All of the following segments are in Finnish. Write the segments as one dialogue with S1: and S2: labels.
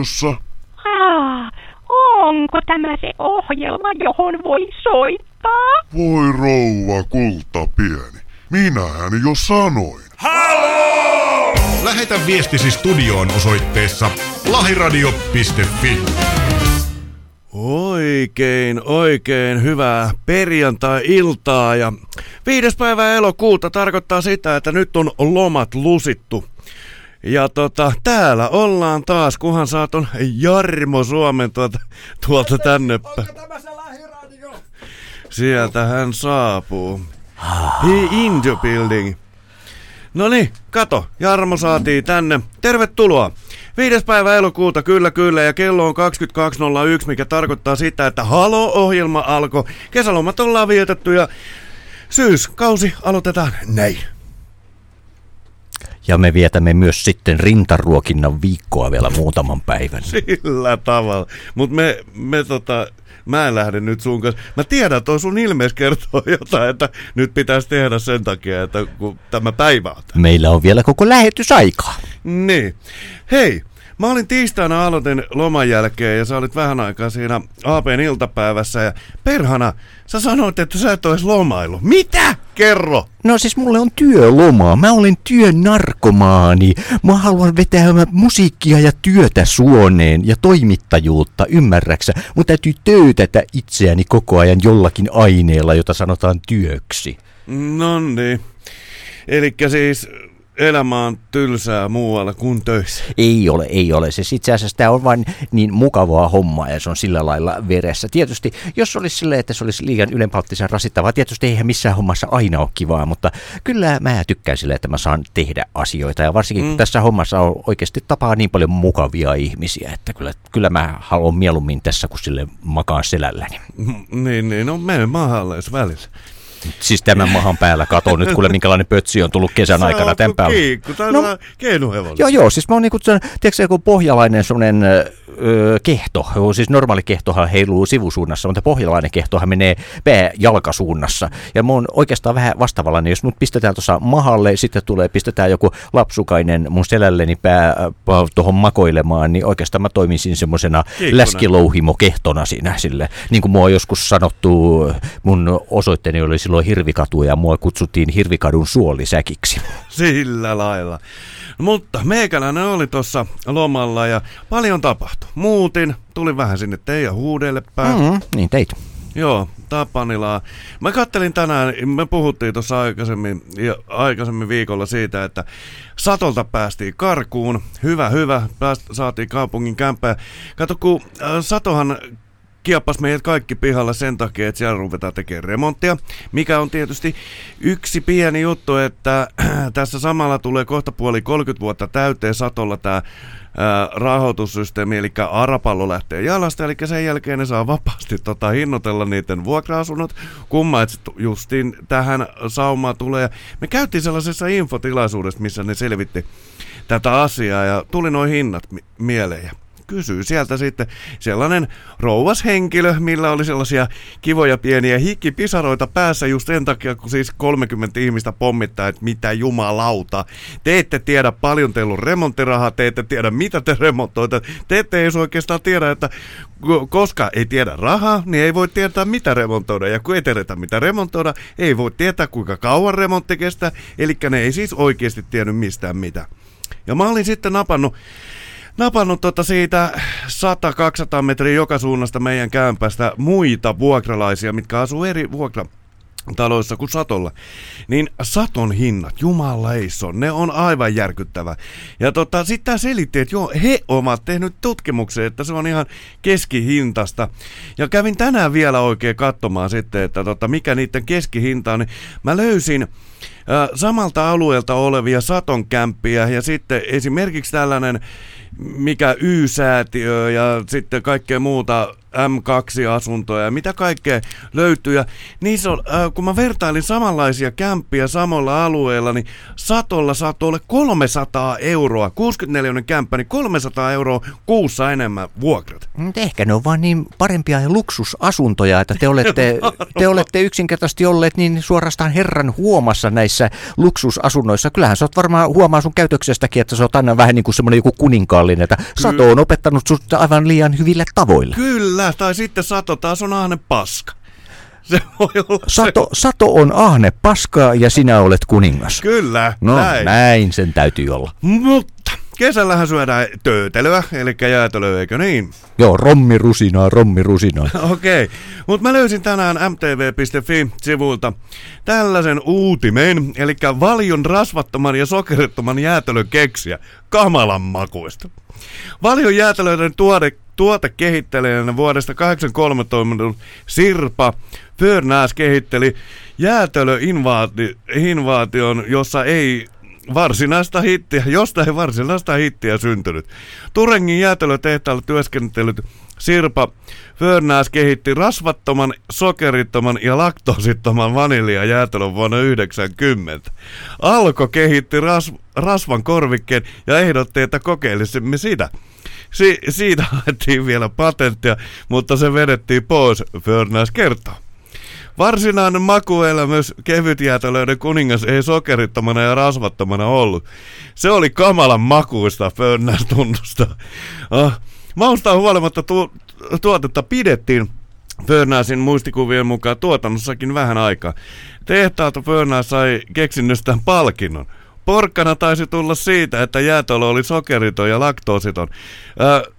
S1: radiossa?
S2: Ah, onko tämä se ohjelma, johon voi soittaa?
S1: Voi rouva kulta pieni. Minähän jo sanoin.
S3: Halo! Lähetä viestisi studioon osoitteessa lahiradio.fi.
S4: Oikein, oikein hyvää perjantai-iltaa ja viides päivä elokuuta tarkoittaa sitä, että nyt on lomat lusittu. Ja tota, täällä ollaan taas, kunhan saat on Jarmo Suomen tuolta, tuolta tänne. Sieltä hän saapuu. He in the building. No niin, kato, Jarmo saatiin tänne. Tervetuloa. Viides päivä elokuuta, kyllä kyllä, ja kello on 22.01, mikä tarkoittaa sitä, että Halo-ohjelma alkoi. Kesälomat ollaan vietetty ja syyskausi aloitetaan näin.
S5: Ja me vietämme myös sitten rintaruokinnan viikkoa vielä muutaman päivän.
S4: Sillä tavalla. Mutta me, me tota, mä en lähde nyt sun kanssa. Mä tiedän, että sun ilmeis kertoo jotain, että nyt pitäisi tehdä sen takia, että kun tämä päivä on täällä.
S5: Meillä on vielä koko lähetysaikaa.
S4: Niin. Hei, mä olin tiistaina aloitin loman jälkeen ja sä olit vähän aikaa siinä APn iltapäivässä ja perhana, sä sanoit, että sä et ois lomailu. Mitä? Kerro!
S5: No siis mulle on työlomaa. Mä olen työnarkomaani. Mä haluan vetää musiikkia ja työtä suoneen ja toimittajuutta, ymmärräksä? Mun täytyy töytätä itseäni koko ajan jollakin aineella, jota sanotaan työksi.
S4: No niin. Elikkä siis elämä on tylsää muualla kuin töissä.
S5: Ei ole, ei ole. Se itse asiassa tämä on vain niin mukavaa hommaa ja se on sillä lailla veressä. Tietysti, jos olisi silleen, että se olisi liian ylenpalttisen rasittavaa, tietysti eihän missään hommassa aina ole kivaa, mutta kyllä mä tykkään sille, että mä saan tehdä asioita. Ja varsinkin mm. kun tässä hommassa on oikeasti tapaa niin paljon mukavia ihmisiä, että kyllä, kyllä mä haluan mieluummin tässä kuin sille makaan selälläni.
S4: niin, niin, no mene maahalle jos välillä.
S5: Siis tämän mahan päällä kato nyt, kuule minkälainen pötsi on tullut kesän aikana tämän päällä.
S4: Kiikku, no.
S5: Joo, joo, siis mä oon niinku, tiedätkö joku pohjalainen semmonen öö, kehto, siis normaali kehtohan heiluu sivusuunnassa, mutta pohjalainen kehtohan menee pää-jalkasuunnassa. Ja mä oon oikeastaan vähän vastaavallinen, jos mut pistetään tuossa mahalle, sitten tulee, pistetään joku lapsukainen mun selälleni pää tuohon makoilemaan, niin oikeastaan mä toimisin semmoisena läskilouhimo-kehtona siinä sille. Niin kuin mua on joskus sanottu, mun osoitteeni oli silloin Hirvikatu ja mua kutsuttiin Hirvikadun suolisäkiksi.
S4: Sillä lailla. Mutta meikäläinen oli tuossa lomalla ja paljon tapahtui. Muutin, tuli vähän sinne teidän huudelle päin.
S5: Mm, niin teit.
S4: Joo, Tapanilaa. Mä kattelin tänään, me puhuttiin tuossa aikaisemmin, aikaisemmin viikolla siitä, että Satolta päästiin karkuun. Hyvä, hyvä. Pääst, saatiin kaupungin kämpää. Kato, kun äh, Satohan kiappas meidät kaikki pihalla sen takia, että siellä ruvetaan tekemään remonttia, mikä on tietysti yksi pieni juttu, että tässä samalla tulee kohta puoli 30 vuotta täyteen satolla tämä rahoitussysteemi, eli Arapallo lähtee jalasta, eli sen jälkeen ne saa vapaasti tota, hinnoitella niiden vuokra-asunnot. Kumma, että justiin tähän saumaan tulee. Me käytiin sellaisessa infotilaisuudessa, missä ne selvitti tätä asiaa ja tuli noin hinnat mi- mieleen kysyy sieltä sitten sellainen rouvas henkilö, millä oli sellaisia kivoja pieniä hikkipisaroita päässä just sen takia, kun siis 30 ihmistä pommittaa, että mitä jumalauta. Te ette tiedä paljon teillä on remonttirahaa, te ette tiedä mitä te remontoita, te ette edes oikeastaan tiedä, että koska ei tiedä rahaa, niin ei voi tietää mitä remontoida. Ja kun ei tiedetä mitä remontoida, ei voi tietää kuinka kauan remontti kestää. Eli ne ei siis oikeasti tiennyt mistään mitä. Ja mä olin sitten napannut napannut tota siitä 100-200 metriä joka suunnasta meidän kämpästä muita vuokralaisia, mitkä asuu eri vuokra taloissa kuin Satolla, niin Saton hinnat, jumala ei se on, ne on aivan järkyttävä. Ja tota, sitten tämä selitti, että joo, he ovat tehnyt tutkimuksen, että se on ihan keskihintasta. Ja kävin tänään vielä oikein katsomaan sitten, että tota, mikä niiden keskihinta on, niin mä löysin samalta alueelta olevia Saton kämppiä ja sitten esimerkiksi tällainen mikä Y-säätiö ja sitten kaikkea muuta M2-asuntoja ja mitä kaikkea löytyy. Ja niissä on, äh, kun mä vertailin samanlaisia kämppiä samalla alueella, niin Satolla saattoi olla 300 euroa, 64 kämppä, niin 300 euroa kuussa enemmän vuokrat.
S5: Ehkä ne on vaan niin parempia luksusasuntoja, että te olette, te olette yksinkertaisesti olleet niin suorastaan herran huomassa näissä luksusasunnoissa. Kyllähän sä oot varmaan huomaa sun käytöksestäkin, että sä oot aina vähän niin kuin semmoinen joku kuninkaallinen, että Sato on opettanut sut aivan liian hyvillä tavoilla.
S4: Kyllä, tai sitten Sato taas on ahne paska. Se voi olla
S5: Sato, Sato on ahne paskaa ja sinä olet kuningas.
S4: se. Kyllä,
S5: No
S4: näin.
S5: näin sen täytyy olla.
S4: Mutta kesällähän syödään töötelöä, eli jäätelöä, eikö niin?
S5: Joo, rommi rusinaa, rommi rusinaa.
S4: Okei, mutta mä löysin tänään mtv.fi-sivulta tällaisen uutimen, eli valion rasvattoman ja sokerittoman jäätelön keksiä kamalan makuista. Valion jäätelöiden tuote, tuotekehittelijänä vuodesta 83 toiminut Sirpa Förnäs kehitteli jäätelöinvaation, jossa ei varsinaista hittiä, josta ei varsinaista hittiä syntynyt. Turengin jäätelötehtaalla työskentelyt Sirpa Förnäs kehitti rasvattoman, sokerittoman ja laktoosittoman vanilja jäätelön vuonna 90. Alko kehitti ras, rasvan korvikkeen ja ehdotti, että kokeilisimme sitä. Si- siitä haettiin vielä patenttia, mutta se vedettiin pois, Förnäs kertoo. Varsinainen makuelämys kevytjäätelöiden kuningas ei sokerittomana ja rasvattomana ollut. Se oli kamalan makuista, Fönnäs tunnusta. Ah, mausta huolimatta tu- tuotetta pidettiin Förnäsin muistikuvien mukaan tuotannossakin vähän aikaa. Tehtaalta Förnäs sai keksinnöstään palkinnon. Porkkana taisi tulla siitä, että jäätelö oli sokeriton ja laktoositon. Äh,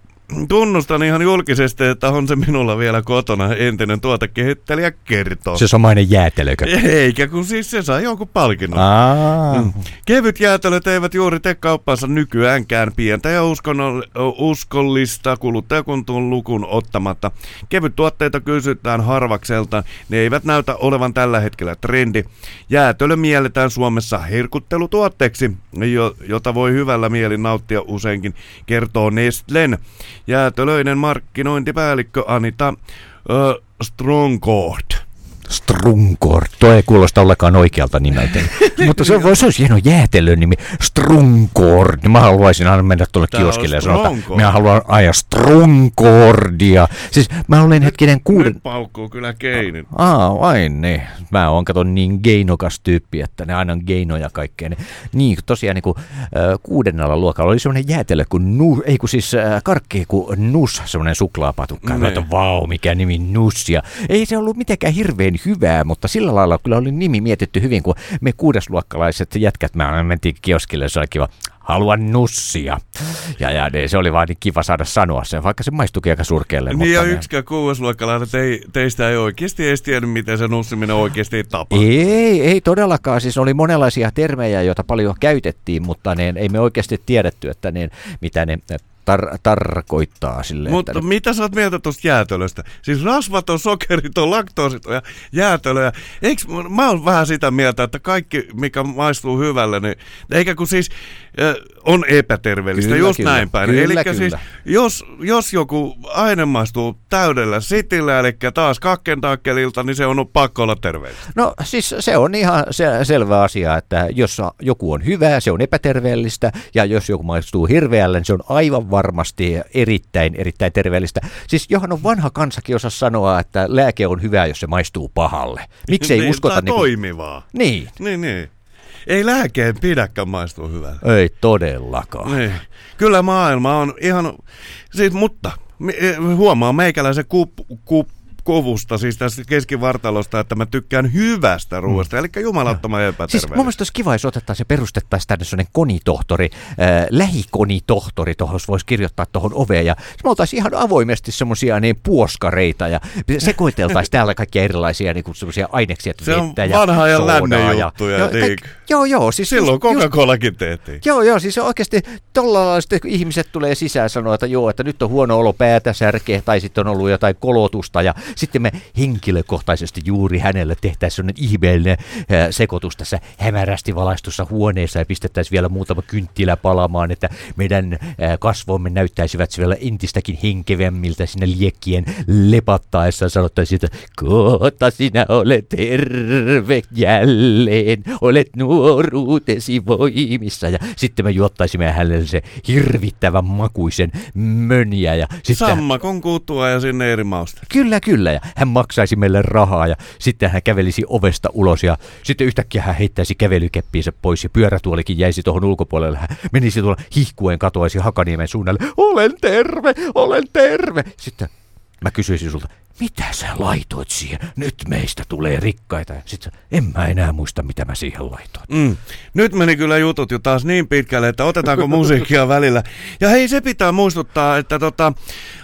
S4: tunnustan ihan julkisesti, että on se minulla vielä kotona, entinen tuotekehittelijä kertoo.
S5: Se samainen jäätelökö?
S4: Eikä, kun siis se sai jonkun palkinnon.
S5: Aa,
S4: Kevyt jäätelöt eivät juuri tee kauppansa nykyäänkään pientä ja uskollista kuluttajakuntun lukun ottamatta. Kevyt tuotteita kysytään harvakselta, ne eivät näytä olevan tällä hetkellä trendi. Jäätelö mielletään Suomessa herkuttelutuotteeksi, jo- jota voi hyvällä mielin nauttia useinkin, kertoo Nestlen jäätelöiden markkinointipäällikkö Anita ö, Strongcourt.
S5: Strunkor. Tuo ei kuulosta ollenkaan oikealta nimeltä. Mutta se, on- se olisi hieno jäätelön nimi. Strunkor. Mä haluaisin aina mennä tuolle
S4: Tää
S5: kioskille ja sanoa, että minä haluan ajaa Strunkordia. Siis mä olen hetkinen kuuden...
S4: Nyt paukkuu kyllä keinin.
S5: Aa, vain ne. Mä oon kato niin geinokas tyyppi, että ne aina on geinoja kaikkea. Niin, tosiaan niin kuin, äh, kuudennella luokalla oli semmoinen jäätelö kuin nu, ei kun siis äh, karkki kuin nus, semmoinen suklaapatukka. Mä että vau, mikä nimi nus. Ja ei se ollut mitenkään hirveän hyvää, mutta sillä lailla kyllä oli nimi mietitty hyvin, kun me kuudesluokkalaiset jätkät, mä aina mentiin kioskille, se oli kiva, haluan nussia. Ja, ja ne, se oli vaan niin kiva saada sanoa se, vaikka se maistuikin aika surkealle.
S4: Niin ja
S5: mutta ne-
S4: yksikään kuudesluokkalainen te, teistä ei oikeasti edes tiennyt, miten se nussiminen oikeasti tapahtuu.
S5: Ei, ei todellakaan. Siis oli monenlaisia termejä, joita paljon käytettiin, mutta ne, ei me oikeasti tiedetty, että ne, mitä ne tar- tarkoittaa sille.
S4: Mutta
S5: että
S4: mitä sä oot mieltä tuosta jäätelöstä? Siis rasvaton, sokeriton, laktoositon ja jäätelöä. Eiks, mä oon vähän sitä mieltä, että kaikki, mikä maistuu hyvälle, niin eikä kun siis on epäterveellistä,
S5: Kyllä,
S4: just
S5: kyllä.
S4: näin päin.
S5: Kyllä,
S4: Eli
S5: kyllä.
S4: siis, jos, jos joku aine maistuu täydellä sitillä, eli taas kakkentakkelilta, niin se on pakko olla terveellistä.
S5: no siis se on ihan se, selvä asia, että jos joku on hyvää, se on epäterveellistä, ja jos joku maistuu hirveälle, niin se on aivan varmasti erittäin, erittäin terveellistä. Siis johan on vanha kansakin osa sanoa, että lääke on hyvä, jos se maistuu pahalle. Miksei
S4: niin,
S5: uskota...
S4: tai
S5: niinku-
S4: toimivaa.
S5: Niin,
S4: Niin, niin. Ei lääkeen pidäkään maistua hyvällä.
S5: ei todellakaan.
S4: Niin. Kyllä maailma on ihan, siis, mutta eh, huomaa meikäläisen kup, kup, kuvusta, siis tästä keskivartalosta, että mä tykkään hyvästä ruoasta, eli jumalattoman
S5: Siis
S4: epäterveellistä.
S5: mun mielestä olisi kiva, jos otettaisiin ja perustettaisiin tänne sellainen konitohtori, äh, lähikonitohtori, tuohon voisi kirjoittaa tuohon oveen. Ja me oltaisiin ihan avoimesti semmoisia niin puoskareita ja sekoiteltaisiin täällä kaikkia erilaisia niin semmoisia aineksia. että
S4: Se on
S5: vettä ja
S4: vanha ja lännen juttuja,
S5: ja,
S4: tiik.
S5: Joo, joo. Siis
S4: Silloin
S5: just-
S4: Coca-Colakin tehtiin.
S5: Joo, joo, siis oikeasti tuolla lailla sitten kun ihmiset tulee sisään ja sanoo, että joo, että nyt on huono olo päätä särkeä tai sitten on ollut jotain kolotusta ja sitten me henkilökohtaisesti juuri hänelle tehtäisiin sellainen ihmeellinen sekoitus tässä hämärästi valaistussa huoneessa ja pistettäisiin vielä muutama kynttilä palamaan, että meidän kasvomme näyttäisivät vielä entistäkin henkevämmiltä sinne liekkien lepattaessa ja sanottaisiin, että kohta sinä olet terve jälleen, olet nuoruutesi voimissa ja sitten me juottaisimme hänelle se hirvittävän makuisen mönjä ja sitten...
S4: Sammakon kutua ja sinne eri mausta.
S5: Kyllä, kyllä. Ja hän maksaisi meille rahaa ja sitten hän kävelisi ovesta ulos ja sitten yhtäkkiä hän heittäisi kävelykeppiinsä pois ja pyörätuolikin jäisi tuohon ulkopuolelle. Hän menisi tuolla hihkuen katoaisi Hakaniemen suunnalle. Olen terve, olen terve. Sitten mä kysyisin sulta, mitä sä laitoit siihen? Nyt meistä tulee rikkaita. Sitten en mä enää muista, mitä mä siihen laitoin.
S4: Mm. Nyt meni kyllä jutut jo taas niin pitkälle, että otetaanko musiikkia välillä. Ja hei, se pitää muistuttaa, että tota,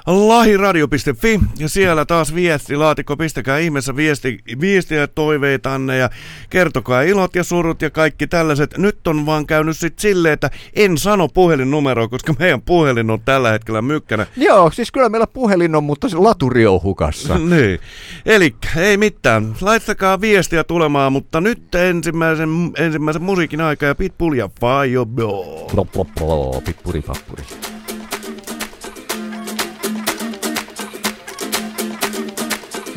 S4: lahiradio.fi ja siellä taas viestilaatikko, pistäkää ihmeessä viesti, viestiä ja toiveitanne ja kertokaa ilot ja surut ja kaikki tällaiset. Nyt on vaan käynyt sitten silleen, että en sano puhelinnumeroa, koska meidän puhelin on tällä hetkellä mykkänä.
S5: Joo, siis kyllä meillä puhelin on, mutta se laturi on hukassa.
S4: niin. Eli ei mitään. Laittakaa viestiä tulemaan, mutta nyt ensimmäisen, ensimmäisen musiikin aika ja Pitbull ja Fireball.
S5: Pippuri, pappuri.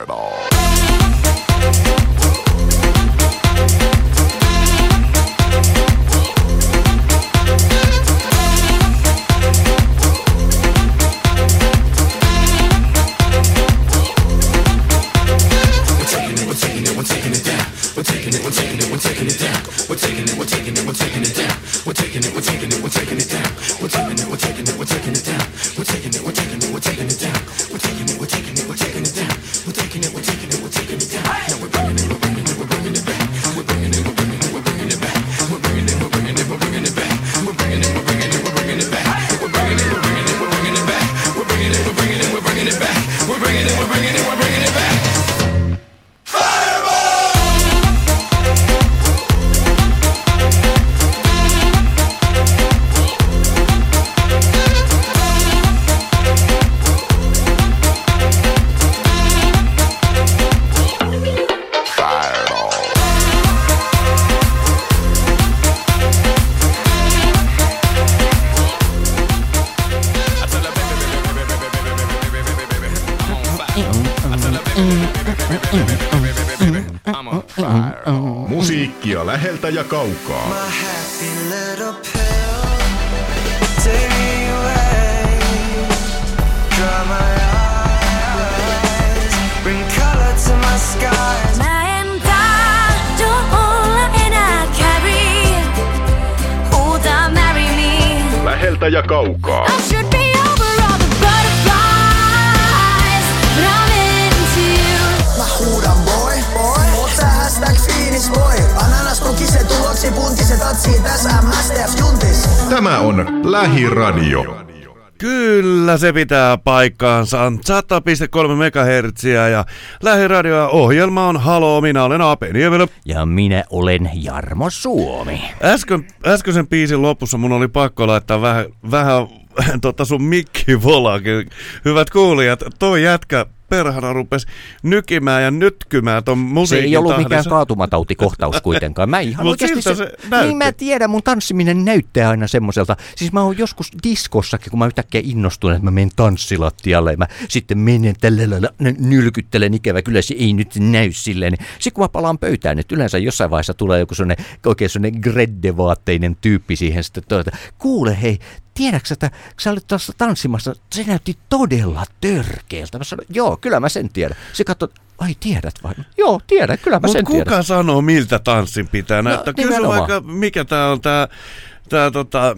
S6: Fireball.
S3: Läheltä ja kaukaa.
S7: My happy little pill. Take me away. Dry my eyes. Bring color to my skies.
S8: Mä en tahdo olla enää carry. Huuta marry me.
S3: Läheltä ja kaukaa.
S9: Juntis
S3: Tämä on Lähiradio.
S4: Kyllä se pitää paikkaansa. 100,3 MHz ja lähiradioa ohjelma on Halo, minä olen Ape Niemelä.
S5: Ja minä olen Jarmo Suomi.
S4: Äsken, äskeisen biisin lopussa mun oli pakko laittaa vähän, vähän tota sun mikki volakin. Hyvät kuulijat, toi jätkä perhana rupes nykimään ja nytkymään ton
S5: Se
S4: musiikin
S5: ei ollut mikään
S4: tahdissa.
S5: kaatumatautikohtaus kuitenkaan. Mä ihan
S4: Mut
S5: oikeasti
S4: se näytti.
S5: Niin mä tiedän, mun tanssiminen näyttää aina semmoiselta. Siis mä oon joskus diskossakin, kun mä yhtäkkiä innostun, että mä menen tanssilattialle ja mä sitten menen tällä lailla nylkyttelen ikävä. Kyllä se ei nyt näy silleen. Sitten kun mä palaan pöytään, että yleensä jossain vaiheessa tulee joku sellainen oikein sellainen greddevaatteinen tyyppi siihen sitten todeta, kuule hei, tiedätkö, että kun sä olit tuossa tanssimassa, se näytti todella törkeältä. Mä sanoin, joo, kyllä mä sen tiedän. Se katsoi, ai tiedät vai? Joo, tiedän, kyllä mä
S4: Mut
S5: sen
S4: kuka
S5: tiedän.
S4: sanoo, miltä tanssin pitää näyttää? Kysy
S5: nimenomaan.
S4: vaikka, mikä tää on tää, tää tota,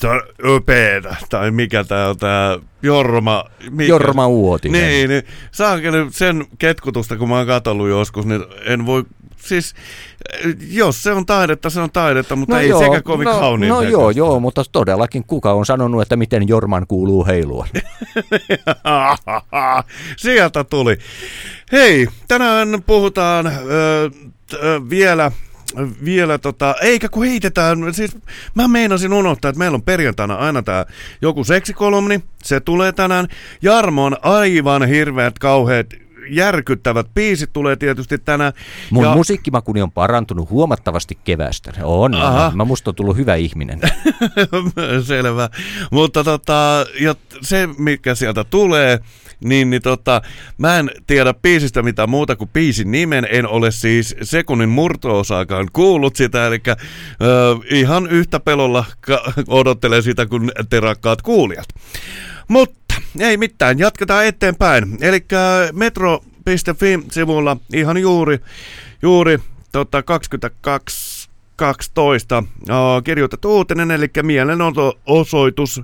S4: tää öpeetä, tai mikä tää on tää Jorma. Mikä?
S5: Jorma Uotinen.
S4: Niin, niin saakeli sen ketkutusta, kun mä oon katsellut joskus, niin en voi, siis jos se on taidetta, se on taidetta, mutta ei sekä kovin
S5: no,
S4: kauniin
S5: No joo, joo, mutta todellakin kuka on sanonut, että miten Jorman kuuluu heilua?
S4: Sieltä tuli. Hei, tänään puhutaan ö, t- ö, vielä vielä tota, eikä kun heitetään, siis mä meinasin unohtaa, että meillä on perjantaina aina tää joku seksikolumni, se tulee tänään. Jarmo on aivan hirveät, kauheat, järkyttävät biisit tulee tietysti tänään.
S5: Mun
S4: ja,
S5: musiikkimakuni on parantunut huomattavasti kevästä. On,
S4: Aha.
S5: Mä musta on tullut hyvä ihminen.
S4: Selvä. Mutta tota, ja se, mikä sieltä tulee, niin, niin tota, mä en tiedä biisistä mitä muuta kuin biisin nimen. En ole siis sekunnin murto-osaakaan kuullut sitä, eli ö, ihan yhtä pelolla ka- odottelen sitä kuin te rakkaat kuulijat. Mutta ei mitään, jatketaan eteenpäin. Eli metro.fi-sivulla ihan juuri, juuri tota 22 12 uh, kirjoitettu uutinen, eli mielenosoitus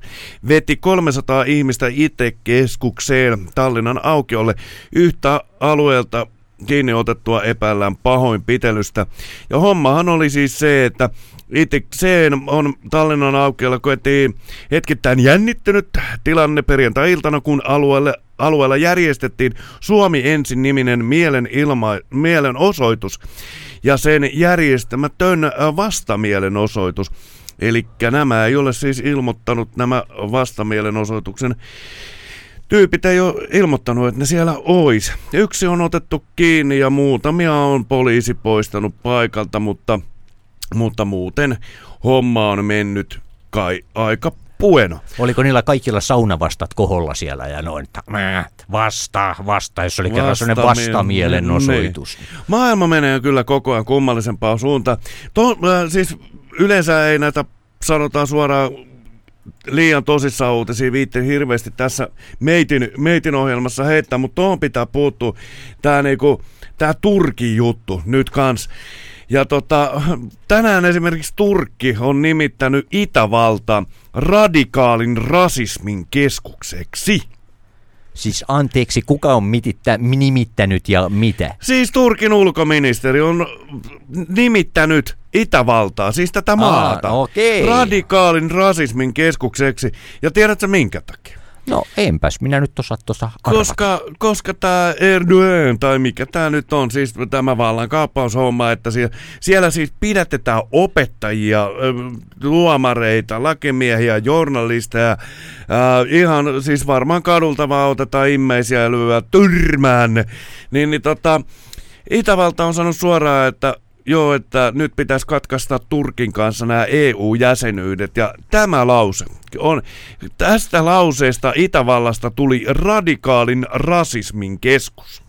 S4: veti 300 ihmistä IT-keskukseen Tallinnan aukiolle yhtä alueelta kiinni otettua epäillään pahoinpitelystä. Ja hommahan oli siis se, että Itikseen on Tallinnan aukiolla koettiin hetkittäin jännittynyt tilanne perjantai-iltana, kun alueelle, alueella järjestettiin Suomi ensin niminen mielen ilma, mielenosoitus ja sen järjestämätön vastamielenosoitus. Eli nämä ei ole siis ilmoittanut nämä vastamielenosoituksen tyypit ei ole ilmoittanut, että ne siellä ois. Yksi on otettu kiinni ja muutamia on poliisi poistanut paikalta, mutta, mutta muuten homma on mennyt kai aika pueno.
S5: Oliko niillä kaikilla saunavastat koholla siellä ja noin, että vasta, vasta, jos oli kerran sellainen
S4: Vastamie-
S5: vastamielenosoitus.
S4: Niin. Maailma menee kyllä koko ajan kummallisempaan suuntaan. To, äh, siis yleensä ei näitä sanotaan suoraan liian tosissaan uutisia viitti hirveästi tässä meitin, meitin ohjelmassa heittää, mutta tuohon pitää puuttua. Tämä niinku, tää Turkin juttu nyt kans. Ja tota, tänään esimerkiksi Turkki on nimittänyt Itävalta radikaalin rasismin keskukseksi.
S5: Siis anteeksi, kuka on mitittä, nimittänyt ja mitä?
S4: Siis Turkin ulkoministeri on nimittänyt Itävaltaa, siis tätä maata,
S5: no okei.
S4: radikaalin rasismin keskukseksi. Ja tiedätkö minkä takia?
S5: No enpäs, minä nyt osaa tuossa.
S4: Koska, koska tämä Erdogan, tai mikä tämä nyt on, siis tämä vallankaappaushomma, että siellä, siellä siis pidätetään opettajia, luomareita, lakimiehiä, journalisteja, äh, ihan siis varmaan kadulta vaan otetaan immeisiä ja lyödään tyrmään. Niin, niin tota, Itävalta on sanonut suoraan, että joo, että nyt pitäisi katkaista Turkin kanssa nämä EU-jäsenyydet. Ja tämä lause on, tästä lauseesta Itävallasta tuli radikaalin rasismin keskus.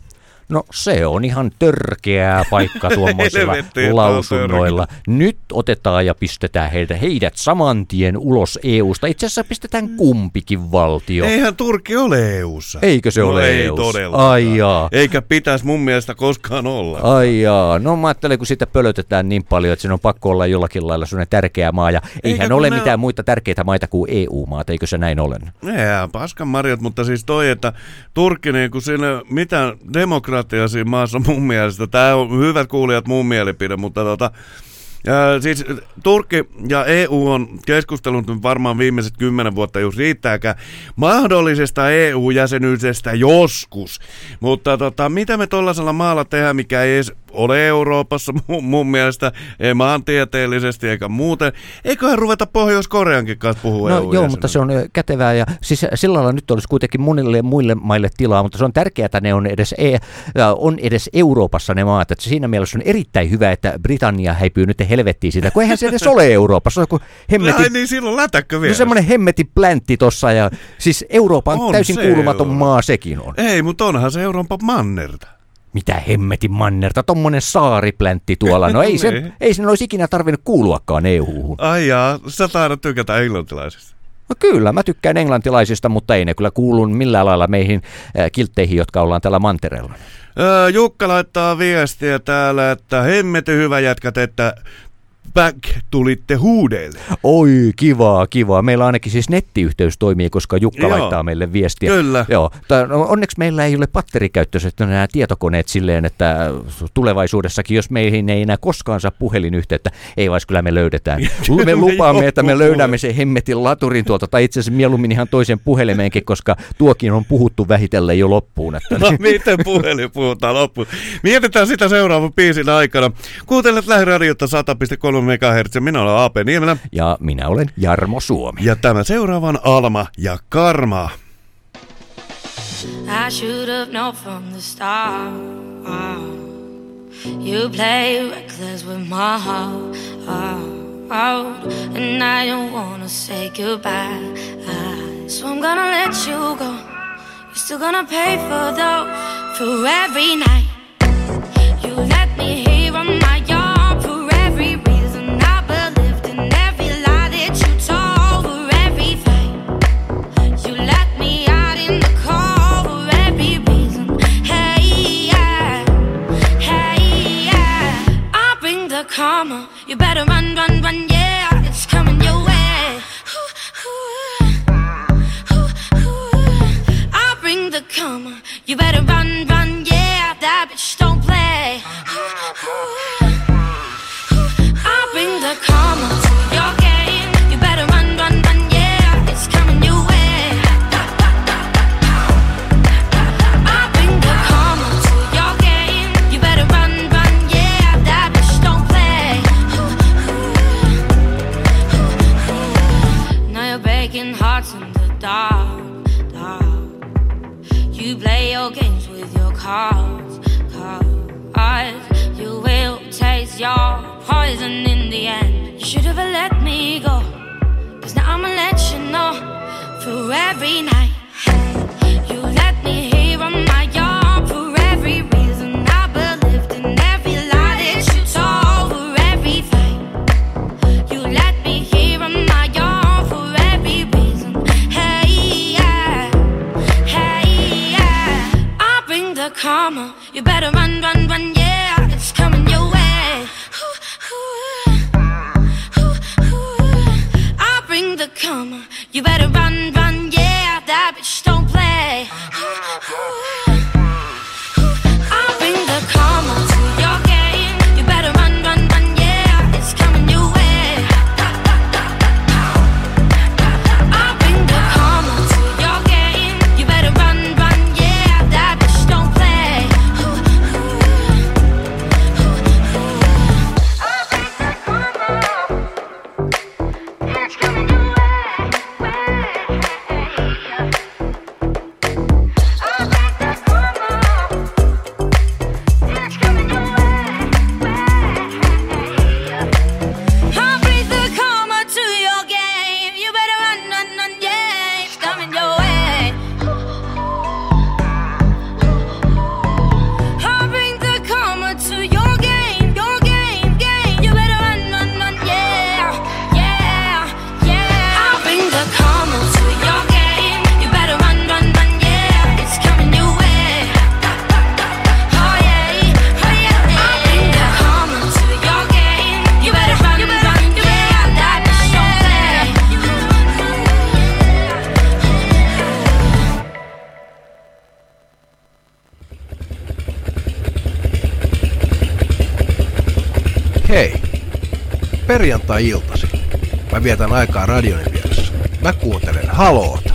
S5: No se on ihan törkeää paikka tuommoisilla lausunnoilla. Nyt otetaan ja pistetään heidät, heidät saman tien ulos EU-sta. Itse asiassa pistetään kumpikin valtio.
S4: Eihän Turkki ole EU-ssa.
S5: Eikö se
S4: no
S5: ole
S4: ei
S5: EU:ssa?
S4: todellakaan.
S5: Ai jaa.
S4: Eikä pitäisi mun mielestä koskaan olla.
S5: Ai jaa, no mä ajattelen, kun sitä pölötetään niin paljon, että siinä on pakko olla jollakin lailla sellainen tärkeä maa, ja eihän
S4: kun
S5: ole
S4: ne-
S5: mitään muita tärkeitä maita kuin EU-maat, eikö se näin ole?
S4: Jää, paskan marjat, mutta siis toi, että Turkki, niin kun siinä mitä demokratia siinä maassa mun mielestä, tämä on hyvät kuulijat mun mielipide, mutta tota, Ää, siis Turkki ja EU on keskustellut varmaan viimeiset kymmenen vuotta, jos riittääkään, mahdollisesta EU-jäsenyydestä joskus. Mutta tota, mitä me tuollaisella maalla tehdään, mikä ei edes ole Euroopassa mun, mun mielestä, ei maantieteellisesti eikä muuten. Eiköhän ruveta Pohjois-Koreankin kanssa puhua
S5: No joo, mutta se on kätevää ja siis sillä lailla nyt olisi kuitenkin monille muille maille tilaa, mutta se on tärkeää, että ne on edes, e, on edes Euroopassa ne maat. Että siinä mielessä on erittäin hyvä, että Britannia häipyy nyt helvettiin siitä, kun eihän se edes ole Euroopassa. Se on hemmeti,
S4: Ai niin, silloin lätäkkö vielä.
S5: no semmoinen hemmeti pläntti tossa ja siis Euroopan
S4: On
S5: täysin
S4: se
S5: kuulumaton
S4: on.
S5: maa sekin on.
S4: Ei, mutta onhan se Euroopan mannerta.
S5: Mitä hemmetin mannerta, tommonen saaripläntti tuolla. No ei sen,
S4: Niin.
S5: ei sen olisi ikinä tarvinnut kuuluakaan EU-hun.
S4: Ai jaa, sä taidat tykätä englantilaisista.
S5: No kyllä, mä tykkään englantilaisista, mutta ei ne kyllä kuulu millään lailla meihin äh, kiltteihin, jotka ollaan täällä mantereella.
S4: Öö, Jukka laittaa viestiä täällä, että hemmeti hyvä jätkät, että back tulitte huudeille.
S5: Oi, kivaa, kivaa. Meillä ainakin siis nettiyhteys toimii, koska Jukka
S4: Joo.
S5: laittaa meille viestiä.
S4: Kyllä.
S5: Joo. Tää, no, onneksi meillä ei ole batterikäyttöiset nämä tietokoneet silleen, että tulevaisuudessakin, jos meihin ei enää koskaan saa puhelinyhteyttä, ei vais kyllä me löydetään. Me
S4: me
S5: lupaamme, että me löydämme sen hemmetin laturin tuolta, tai itse asiassa mieluummin ihan toisen puhelimeenkin, koska tuokin on puhuttu vähitellen jo loppuun. Että
S4: No miten puhelin puhutaan loppuun? Mietitään sitä seuraavan biisin aikana. Kuuntelet lähiradiota 100,3 MHz. Minä olen Aape Niemelä.
S5: Ja minä olen Jarmo Suomi.
S4: Ja tämä seuraavan Alma ja Karma.
S8: I should have known from the start. You play reckless with my heart. And I don't wanna say goodbye. So I'm gonna let you go. You're still gonna pay for though for every night. Karma. You better run, run, run, yeah. It's coming your way. I'll bring the karma. You better run, run, yeah. That bitch don't play.
S10: Perjantai-iltasi. Mä vietän aikaa radioni vieressä. Mä kuuntelen haloota.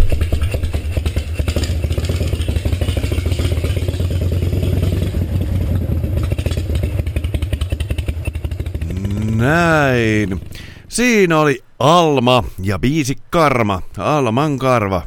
S4: Näin. Siinä oli Alma ja biisi Karma. Alman karva.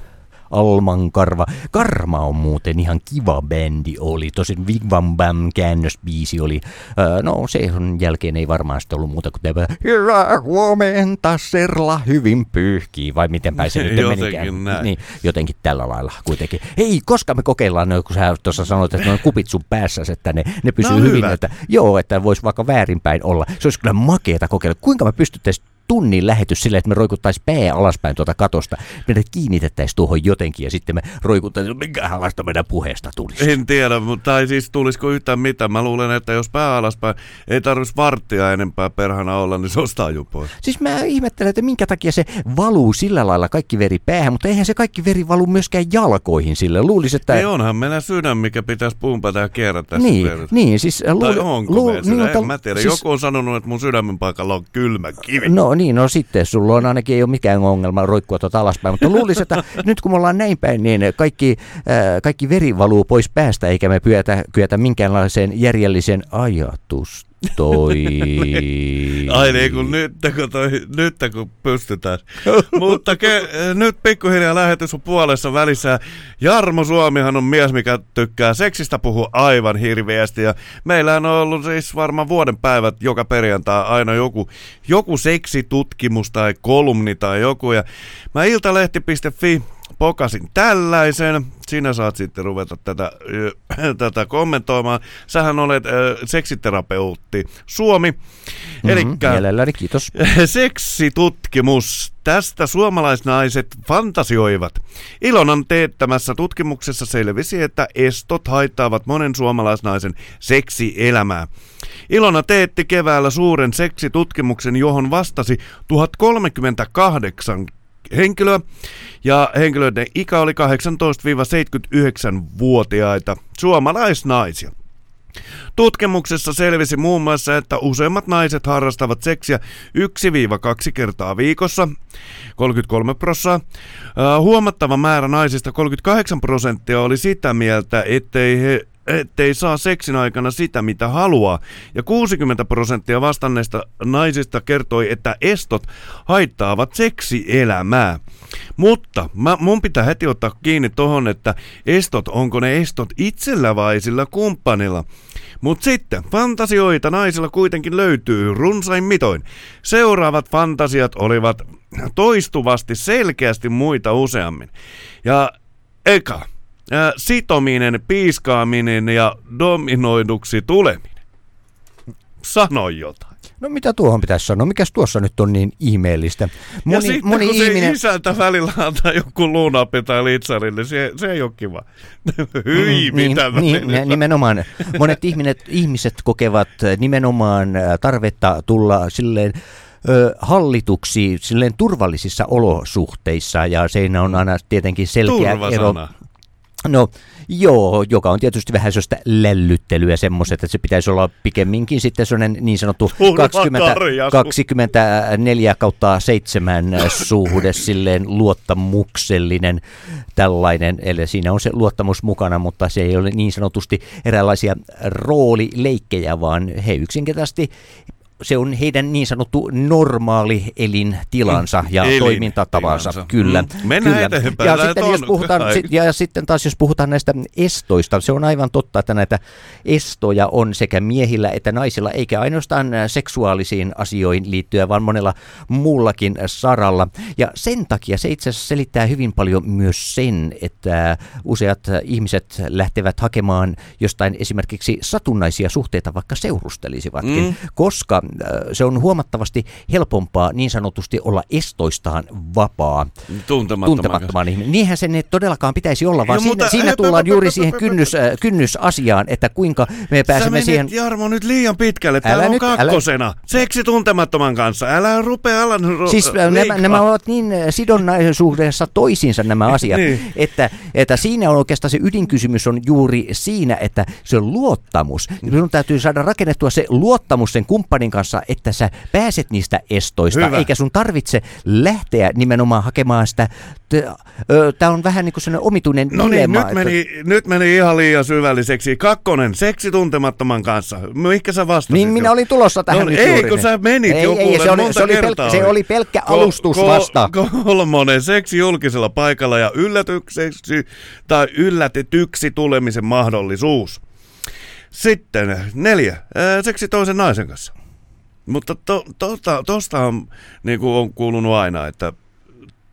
S5: Alman Karva. Karma on muuten ihan kiva bändi oli. Tosin Wigwam Bam käännösbiisi oli. Öö, no se on jälkeen ei varmaan sitten ollut muuta kuin tämä Hyvää huomenta, Serla hyvin pyyhkii. Vai miten se nyt
S4: Jotenkin näin.
S5: Niin, jotenkin tällä lailla kuitenkin. Hei, koska me kokeillaan, no, kun sä tuossa sanoit, että noin kupit sun päässä, että ne, ne pysyy
S4: No,
S5: hyvin.
S4: hyvä.
S5: Että, joo, että voisi vaikka väärinpäin olla. Se olisi kyllä makeeta kokeilla. Kuinka me pystyttäisiin tunnin lähetys silleen, että me roikuttaisiin pää alaspäin tuota katosta. Meidät kiinnitettäisiin tuohon jotenkin ja sitten me roikuttaisiin, minkälaista meidän puheesta tulisi.
S4: En tiedä, mutta tai siis tulisiko yhtään mitään. Mä luulen, että jos pää alaspäin ei tarvitsisi varttia enempää perhana olla, niin se on staju pois.
S5: Siis mä ihmettelen, että minkä takia se valuu sillä lailla kaikki veri päähän, mutta eihän se kaikki veri valu myöskään jalkoihin sille. Luulisi, että...
S4: Ei onhan meillä sydän, mikä pitäisi pumpata ja kierrättää
S5: Niin, niin, siis
S4: Tai
S5: luul-
S4: onko
S5: luul-
S4: meillä sydän? En mä tiedä.
S5: siis-
S4: Joku on sanonut, että mun sydämen paikalla on kylmä kivi.
S5: No niin, no sitten sulla on ainakin ei ole mikään ongelma roikkua tuota alaspäin, mutta luulisin, että nyt kun me ollaan näin päin, niin kaikki, äh, kaikki veri valuu pois päästä, eikä me kyetä, kyetä minkäänlaiseen järjellisen ajatustoi.
S4: Ai niin, kun nyt kun, toi, nyt kun pystytään. Mutta ke, nyt pikkuhiljaa lähetys on puolessa välissä. Jarmo Suomihan on mies, mikä tykkää seksistä puhua aivan hirveästi. Ja meillä on ollut siis varmaan vuoden päivät joka perjantai aina joku, joku seksitutkimus tai kolumni tai joku. Ja mä iltalehti.fi pokasin tällaisen. Sinä saat sitten ruveta tätä, ö, tätä kommentoimaan. Sähän olet ö, seksiterapeutti Suomi.
S5: Mhm,
S4: Elikkä
S5: Mielelläni, kiitos.
S4: Seksitutkimus. Tästä suomalaisnaiset fantasioivat. Ilonan teettämässä tutkimuksessa selvisi, että estot haittaavat monen suomalaisnaisen seksielämää. Ilona teetti keväällä suuren seksitutkimuksen, johon vastasi 1038 henkilöä ja henkilöiden ikä oli 18-79-vuotiaita suomalaisnaisia. Tutkimuksessa selvisi muun muassa, että useimmat naiset harrastavat seksiä 1-2 kertaa viikossa, 33 prosenttia. Huomattava määrä naisista, 38 prosenttia, oli sitä mieltä, ettei he ettei saa seksin aikana sitä, mitä haluaa. Ja 60 prosenttia vastanneista naisista kertoi, että estot haittaavat seksielämää. Mutta mä, mun pitää heti ottaa kiinni tohon, että estot, onko ne estot itsellä vai sillä kumppanilla. Mutta sitten, fantasioita naisilla kuitenkin löytyy runsain mitoin. Seuraavat fantasiat olivat toistuvasti selkeästi muita useammin. Ja eka, sitominen, piiskaaminen ja dominoiduksi tuleminen. Sano jotain.
S5: No mitä tuohon pitäisi sanoa? Mikäs tuossa nyt on niin ihmeellistä?
S4: ja sitten kun se isäntä välillä antaa joku luunapi tai litsarille, se, se ei ole kiva. Hyi,
S5: Mm,
S4: mitä mä
S5: niin, niin, nimenomaan. Monet ihmiset, ihmiset kokevat nimenomaan tarvetta tulla silleen hallituksi silleen turvallisissa olosuhteissa ja siinä on aina tietenkin selkeä ero. No joo, joka on tietysti vähän sellaista lällyttelyä semmoiset, että se pitäisi olla pikemminkin sitten sellainen niin sanottu 20,
S4: Turvakarjasu.
S5: 24 kautta 7 suhde, silleen luottamuksellinen tällainen, eli siinä on se luottamus mukana, mutta se ei ole niin sanotusti eräänlaisia roolileikkejä, vaan he yksinkertaisesti se on heidän niin sanottu normaali elintilansa ja
S4: Mm,
S5: toimintatavansa.
S4: elintilansa.
S5: Kyllä.
S4: Mm. Mennään
S5: kyllä.
S4: eteenpäin.
S5: Ja sitten, jos puhutaan, sit, ja sitten taas jos puhutaan näistä estoista, se on aivan totta, että näitä estoja on sekä miehillä että naisilla, eikä ainoastaan seksuaalisiin asioihin liittyen, vaan monella muullakin saralla. Ja sen takia se itse asiassa selittää hyvin paljon myös sen, että useat ihmiset lähtevät hakemaan jostain esimerkiksi satunnaisia suhteita, vaikka seurustelisivatkin,
S4: Mm.
S5: koska äh, se on huomattavasti helpompaa niin sanotusti olla estoistaan vapaa
S4: Tuntemattoman
S5: tuntemattoman ihminen. Niinhän sen ei todellakaan pitäisi olla, vaan
S4: Joo,
S5: siinä,
S4: mutta-
S5: siinä tullaan juuri siihen kynnys, äh, kynnysasiaan, että kuinka me
S4: Sä
S5: pääsemme
S4: menet,
S5: siihen...
S4: Jarmo, nyt liian pitkälle. Täällä
S5: Älä
S4: on
S5: nyt, älä-
S4: kakkosena. Seksi tuntemattoman kanssa. Älä rupea alan ru-
S5: Siis äh, nämä, nämä ovat niin äh, sidonnaisuudessa toisiinsa nämä asiat,
S4: Niin.
S5: että, että siinä on oikeastaan se ydinkysymys on juuri siinä, että se luottamus. Sinun täytyy saada rakennettua se luottamus sen kumppanin kanssa, että sä pääset niistä estoista,
S4: Hyvä.
S5: eikä sun tarvitse lähteä nimenomaan hakemaan sitä. Tämä on vähän niin kuin sellainen omituinen
S4: No niin, nyt meni, nyt meni ihan liian syvälliseksi. Kakkonen, seksi tuntemattoman kanssa. Mihinkä sä vastasit?
S5: Niin
S4: jo?
S5: minä olin tulossa tähän
S4: no,
S5: nyt
S4: ei, kun sä menit
S5: ei,
S4: joku,
S5: ei, se oli, se oli, pelkkä, se oli pelkkä
S4: Ko-
S5: alustus
S4: ko-
S5: vasta.
S4: Kolmonen, seksi julkisella paikalla ja yllätykseksi tai yllätetyksi tulemisen mahdollisuus. Sitten neljä, seksi toisen naisen kanssa. Mutta to, tosta, tosta on, niin kuin on kuulunut aina, että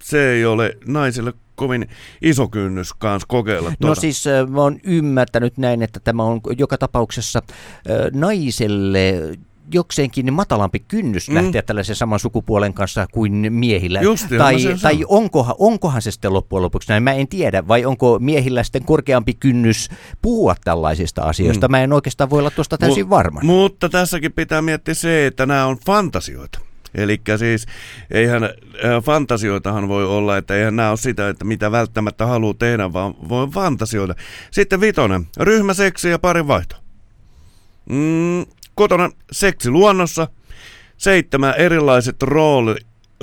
S4: se ei ole naiselle kovin iso kynnys kanssa kokeilla
S5: No
S4: tuota.
S5: siis äh, mä oon ymmärtänyt näin, että tämä on joka tapauksessa äh, naiselle jokseenkin matalampi kynnys
S4: Mm.
S5: lähteä tällaisen saman sukupuolen kanssa kuin miehillä.
S4: Justi, mä
S5: tai
S4: sen
S5: tai
S4: sanon.
S5: onkohan, onkohan se sitten loppujen lopuksi näin, mä en tiedä. Vai onko miehillä sitten korkeampi kynnys puhua tällaisista asioista?
S4: Mm.
S5: Mä en oikeastaan voi olla tuosta täysin
S4: Mu-
S5: varma.
S4: Mutta tässäkin pitää miettiä se, että nämä on fantasioita. Eli siis eihän, äh, fantasioitahan voi olla, että eihän nämä ole sitä, että mitä välttämättä haluaa tehdä, vaan voi fantasioida. Sitten vitonen, ryhmäseksi ja parin vaihto. Mm, kotona seksi luonnossa. Seitsemän erilaiset rooli,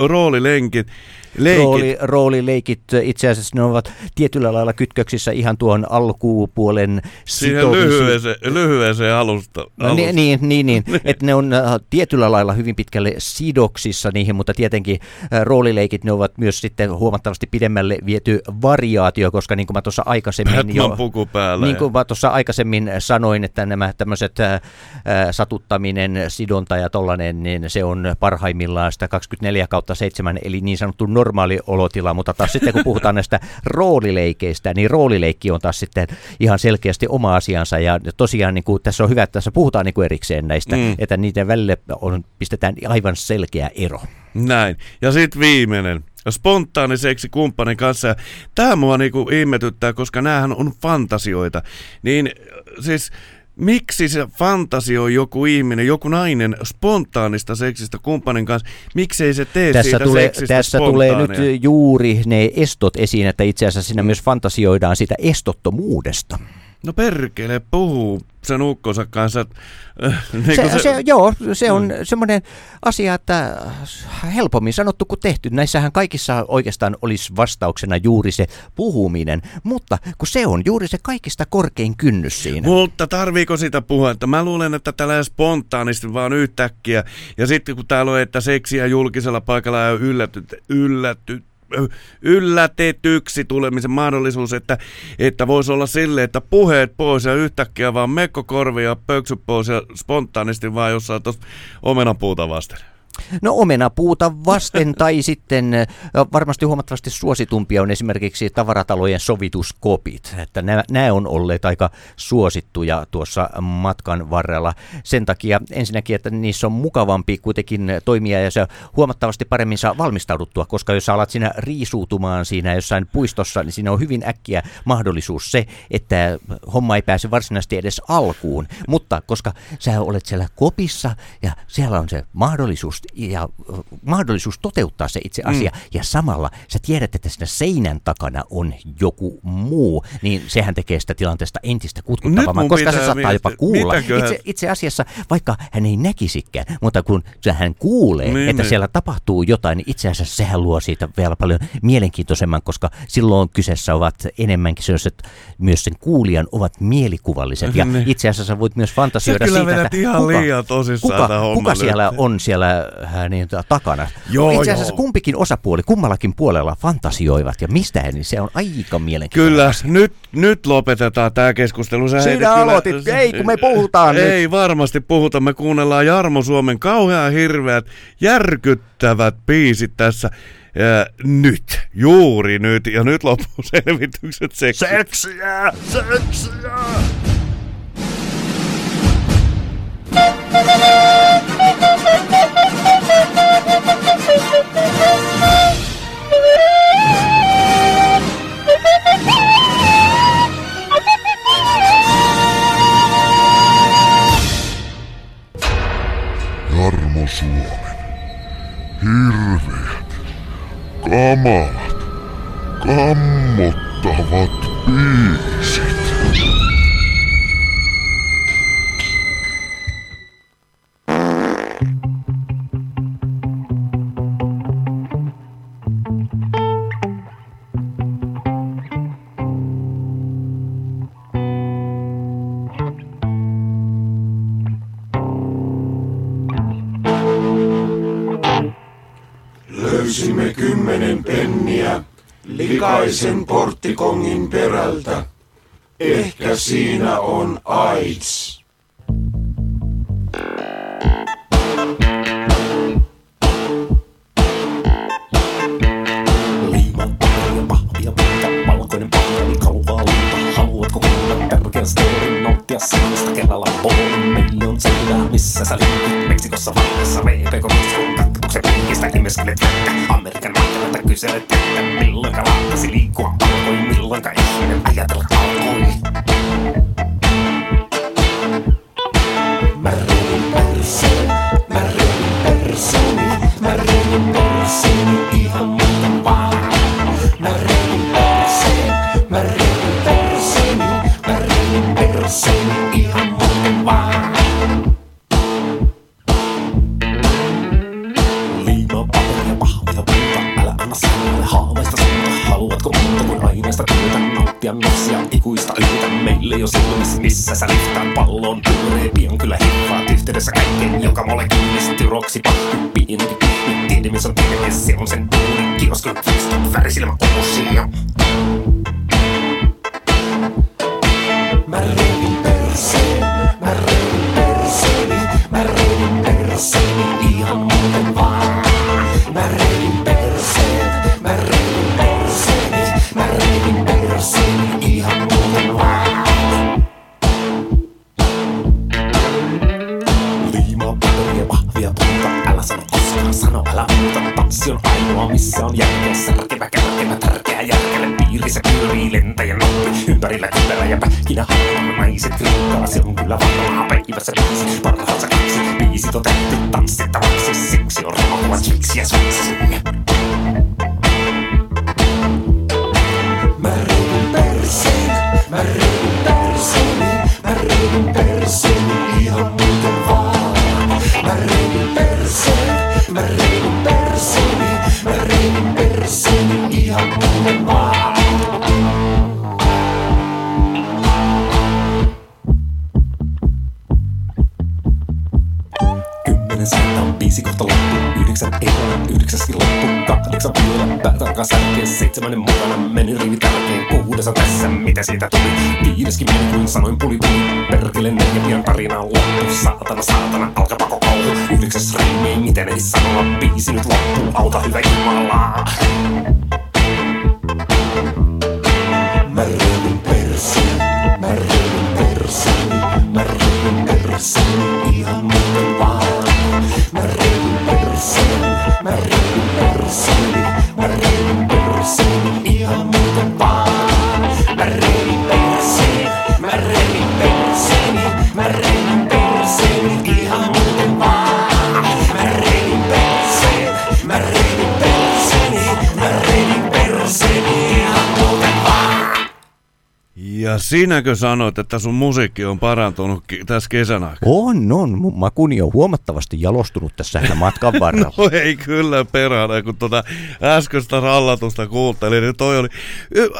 S4: roolilenkit. Leikit.
S5: Rooli, roolileikit itse asiassa ne ovat tietyllä lailla kytköksissä ihan tuon alkupuolen
S4: Siihen lyhyeseen, lyhyeseen alusta.
S5: No,
S4: alusta.
S5: niin, niin, niin, niin. että ne on äh, tietyllä lailla hyvin pitkälle sidoksissa niihin, mutta tietenkin äh, roolileikit ne ovat myös sitten huomattavasti pidemmälle viety variaatio, koska niin kuin mä tuossa aikaisemmin
S4: Batman puku päällä.
S5: niin kuin mä tuossa aikaisemmin sanoin, että nämä tämmöiset äh, äh, satuttaminen, sidonta ja tollanen, niin se on parhaimmillaan sitä 24 kautta 7, eli niin sanottu normaali olotila, mutta taas sitten kun puhutaan näistä roolileikeistä, niin roolileikki on taas sitten ihan selkeästi oma asiansa, ja tosiaan niin kuin, tässä on hyvä, että tässä puhutaan niin kuin erikseen näistä,
S4: Mm.
S5: että niiden välille on, pistetään aivan selkeä ero.
S4: Näin. Ja sitten viimeinen. Spontaani seksi kumppanin kanssa. Tämä mua niinku ihmetyttää, koska näähän on fantasioita. Niin siis miksi se fantasioi joku ihminen, joku nainen spontaanista seksistä kumppanin kanssa? Miksei se tee
S5: Tässä,
S4: siitä
S5: tulee,
S4: seksistä
S5: tässä tulee nyt
S4: spontaania?
S5: juuri ne estot esiin, että itse asiassa siinä myös fantasioidaan sitä estottomuudesta.
S4: No perkele, puhuu sen ukkonsa kanssa. Äh, niin
S5: se, se, se, joo, se on mm. semmoinen asia, että helpommin sanottu kuin tehty. Näissähän kaikissa oikeastaan olisi vastauksena juuri se puhuminen, mutta kun se on juuri se kaikista korkein kynnys siinä.
S4: Mutta tarviiko sitä puhua? Että mä luulen, että tällä spontaanisti vaan yhtäkkiä. Ja sitten kun täällä on, että seksiä julkisella paikalla ja ylläty, ylläty, yllätetyksi tulemisen mahdollisuus, että, että voisi olla sille, että puheet pois ja yhtäkkiä vaan mekko korvi ja pöksyt pois ja spontaanisti vaan jossain tuossa omenapuuta vasten.
S5: No omenapuuta vasten tai sitten varmasti huomattavasti suositumpia on esimerkiksi tavaratalojen sovituskopit. Että nämä, nämä on olleet aika suosittuja tuossa matkan varrella. Sen takia ensinnäkin, että niissä on mukavampi kuitenkin toimia ja se huomattavasti paremmin saa valmistauduttua, koska jos alat siinä riisuutumaan siinä jossain puistossa, niin siinä on hyvin äkkiä mahdollisuus se, että homma ei pääse varsinaisesti edes alkuun. Mutta koska sä olet siellä kopissa ja siellä on se mahdollisuus ja mahdollisuus toteuttaa se itse asia mm. ja samalla sä tiedät, että siinä seinän takana on joku muu, niin sehän tekee sitä tilanteesta entistä kutkuttavamman, koska se saattaa jopa kuulla. Itse, itse asiassa, vaikka hän ei näkisikään, mutta kun hän kuulee,
S4: Niin,
S5: että
S4: niin.
S5: siellä tapahtuu jotain, niin itse asiassa sehän luo siitä vielä paljon mielenkiintoisemman, koska silloin kyseessä ovat enemmänkin sellaiset, myös sen kuulijan ovat mielikuvalliset. Ja
S4: Niin.
S5: itse asiassa voit myös fantasioida siitä, että kuka, kuka, kuka siellä on siellä niin, ta- takana.
S4: Joo,
S5: itse asiassa
S4: joo.
S5: kumpikin osapuoli, kummallakin puolella fantasioivat ja mistä niin se on aika mielenkiintoinen.
S4: Kyllä, nyt, nyt lopetetaan tämä keskustelu. Sä
S5: Sinä
S4: heitit kyllä-
S5: aloitit. Ei, kun me puhutaan nyt.
S4: Ei varmasti puhuta. Me kuunnellaan Jarmo Suomen kauhean hirveät, järkyttävät biisit tässä. Ja nyt, juuri nyt, ja nyt loppuu selvitykset seksi.
S5: Seksiä! Seksiä!
S1: Suomen. Hirveät, kamalat, kammottavat biisit.
S11: Likaisen porttikongin perältä. Ehkä siinä on AIDS.
S12: Valkoinen pahvi kalvaa lunta. Haluatko kuulla tärkeän storin? Nauttia sellaista kerralla on. Meille on selvää, missä sä liikut. Meksikossa vallassa VPK kun kaktuksen piikistä imeskelet vettä. Amerikan markkinalta kyselet että milloinka Kymmenen säätä on viisi kohta loppu, yhdeksän erää, yhdeksäs loppu, kahdeksan vielä, alkaa särkeä, seitsemännen mukana meni rivi tärkein, kuudes on tässä, mitä siitä tuli, viideskin meni kuin sanoin puli puli, perkele neljä pian tarina on loppu, saatana saatana, alkaa koko koulu, yhdeksäs riimi, miten ei sanoa, biisi nyt loppuu, auta hyvä Jumala.
S4: Ja sinäkö sanoit, että sun musiikki on parantunut ki- tässä kesän aikana?
S5: On, on. Mun makuni on huomattavasti jalostunut tässä matkan varrella.
S4: No ei kyllä perhana, kun tuota äskeistä rallatusta kuuntelin, niin toi oli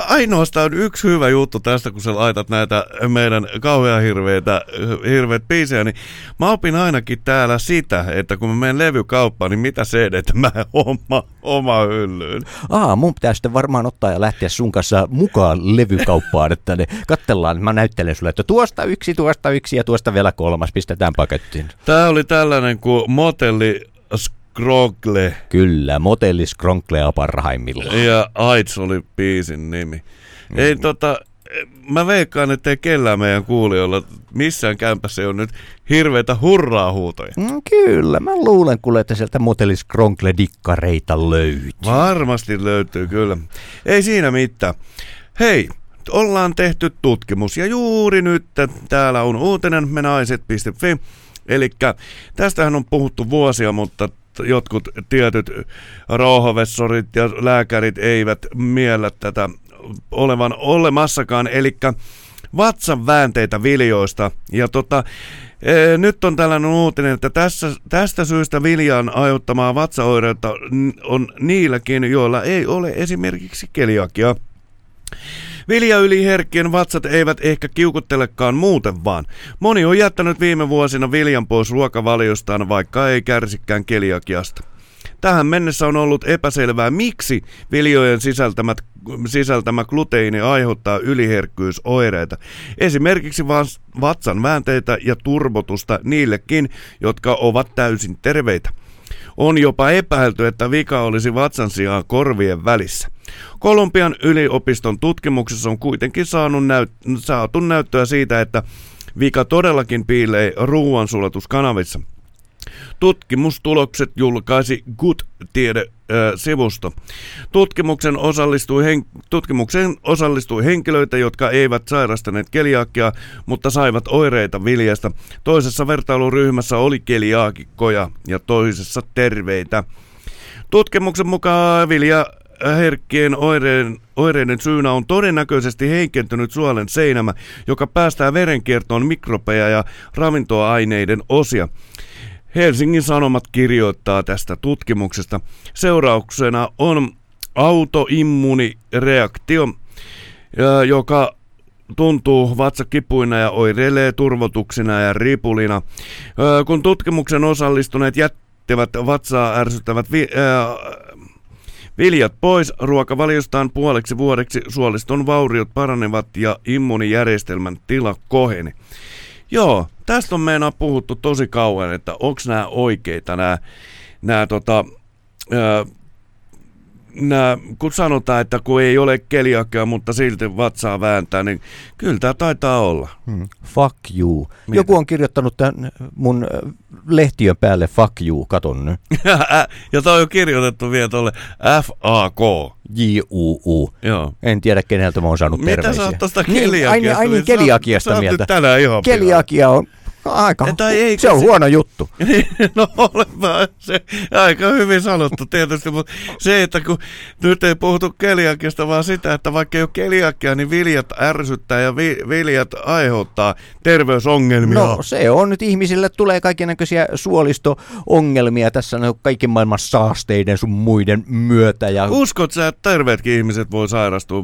S4: ainoastaan yksi hyvä juttu tästä, kun sä laitat näitä meidän kauhean hirveitä, hirveät biisejä, niin mä opin ainakin täällä sitä, että kun mä menen levykauppaan, niin mitä CD mä oma, oma hyllyyn.
S5: Aa, mun pitää sitten varmaan ottaa ja lähteä sun kanssa mukaan levykauppaan, että ne kattellaan, mä näyttelen sulle, että tuosta yksi, tuosta yksi ja tuosta vielä kolmas, pistetään pakettiin.
S4: Tää oli tällainen kuin Motelli Skrogle
S5: Kyllä, motelli skronklea parhaimmillaan.
S4: ja AIDS oli biisin nimi. Ei tota, mä veikkaan, että ei kellään meidän kuulijoilla missään kämpässä ole nyt hirveitä hurraa-huutoja.
S5: Mm, kyllä, mä luulen kuule, että sieltä motelli skronkle dikkareita löytyy.
S4: Varmasti löytyy kyllä. Ei siinä mitään. Hei, ollaan tehty tutkimus ja juuri nyt täällä on uutinen menaiset.fi. Eli tästähän on puhuttu vuosia, mutta jotkut tietyt rauhavessorit ja lääkärit eivät miellä tätä olevan olemassakaan. Eli vatsan väänteitä viljoista. Ja tota, e, nyt on tällainen uutinen, että tässä, tästä syystä viljan aiheuttamaa vatsaoireutta n- on niilläkin, joilla ei ole esimerkiksi keliakia. Viljayliherkkien vatsat eivät ehkä kiukuttelekaan muuten vaan. Moni on jättänyt viime vuosina viljan pois ruokavaliostaan, vaikka ei kärsikään keliakiasta. Tähän mennessä on ollut epäselvää, miksi viljojen sisältämät, sisältämä gluteini aiheuttaa yliherkkyysoireita. Esimerkiksi vatsan väänteitä ja turbotusta niillekin, jotka ovat täysin terveitä. On jopa epäilty, että vika olisi vatsan sijaan korvien välissä. Kolumbian yliopiston tutkimuksessa on kuitenkin saanut näyt- saatu näyttöä siitä, että vika todellakin piilee ruoansulatuskanavissa. Tutkimustulokset julkaisi Good-tiede-sivusto. Tutkimuksen osallistui, hen- tutkimukseen osallistui henkilöitä, jotka eivät sairastaneet keliakia, mutta saivat oireita viljasta. Toisessa vertailuryhmässä oli keliaakikkoja ja toisessa terveitä. Tutkimuksen mukaan vilja herkkien oireiden, oireiden syynä on todennäköisesti heikentynyt suolen seinämä, joka päästää verenkiertoon mikrobeja ja ravintoaineiden osia. Helsingin Sanomat kirjoittaa tästä tutkimuksesta. Seurauksena on autoimmunireaktio, joka tuntuu vatsakipuina ja oireilee turvotuksina ja ripulina. Kun tutkimuksen osallistuneet jättivät vatsaa ärsyttävät vi- ö, Viljat pois ruokavaliostaan puoleksi vuodeksi suoliston vauriot paranevat ja immuunijärjestelmän tila koheni. Joo, tästä on meinaa puhuttu tosi kauan, että onko nämä oikeita nämä, nämä tota, nämä, kun sanotaan, että kun ei ole keliakia, mutta silti vatsaa vääntää, niin kyllä tämä taitaa olla.
S5: Hmm. Fuck you.
S4: Mitä?
S5: Joku on kirjoittanut tämän mun äh, lehtiön päälle fuck you, katon nyt.
S4: ja toi on kirjoitettu vielä tuolle FAK.
S5: J-U-U.
S4: Joo.
S5: En tiedä keneltä mä oon saanut
S4: Mitä
S5: terveisiä.
S4: sä oot tosta
S5: niin,
S4: keliakiasta?
S5: Ai, niin- ai niin,
S4: Sä oot-
S5: keliakiasta
S4: sä oot
S5: mieltä.
S4: nyt tänään ihan.
S5: Keliakia on aika,
S4: Tai eikö
S5: se on
S4: se-
S5: huono juttu.
S4: no olepa se aika hyvin sanottu tietysti, mutta se, että kun nyt ei puhutu keliakiasta, vaan sitä, että vaikka ei ole keliakia, niin viljat ärsyttää ja vi, viljat aiheuttaa terveysongelmia.
S5: No se on nyt ihmisille tulee kaikennäköisiä suolisto-ongelmia tässä no, kaiken maailman saasteiden sun muiden myötä. Ja...
S4: Uskot sä, että terveetkin ihmiset voi sairastua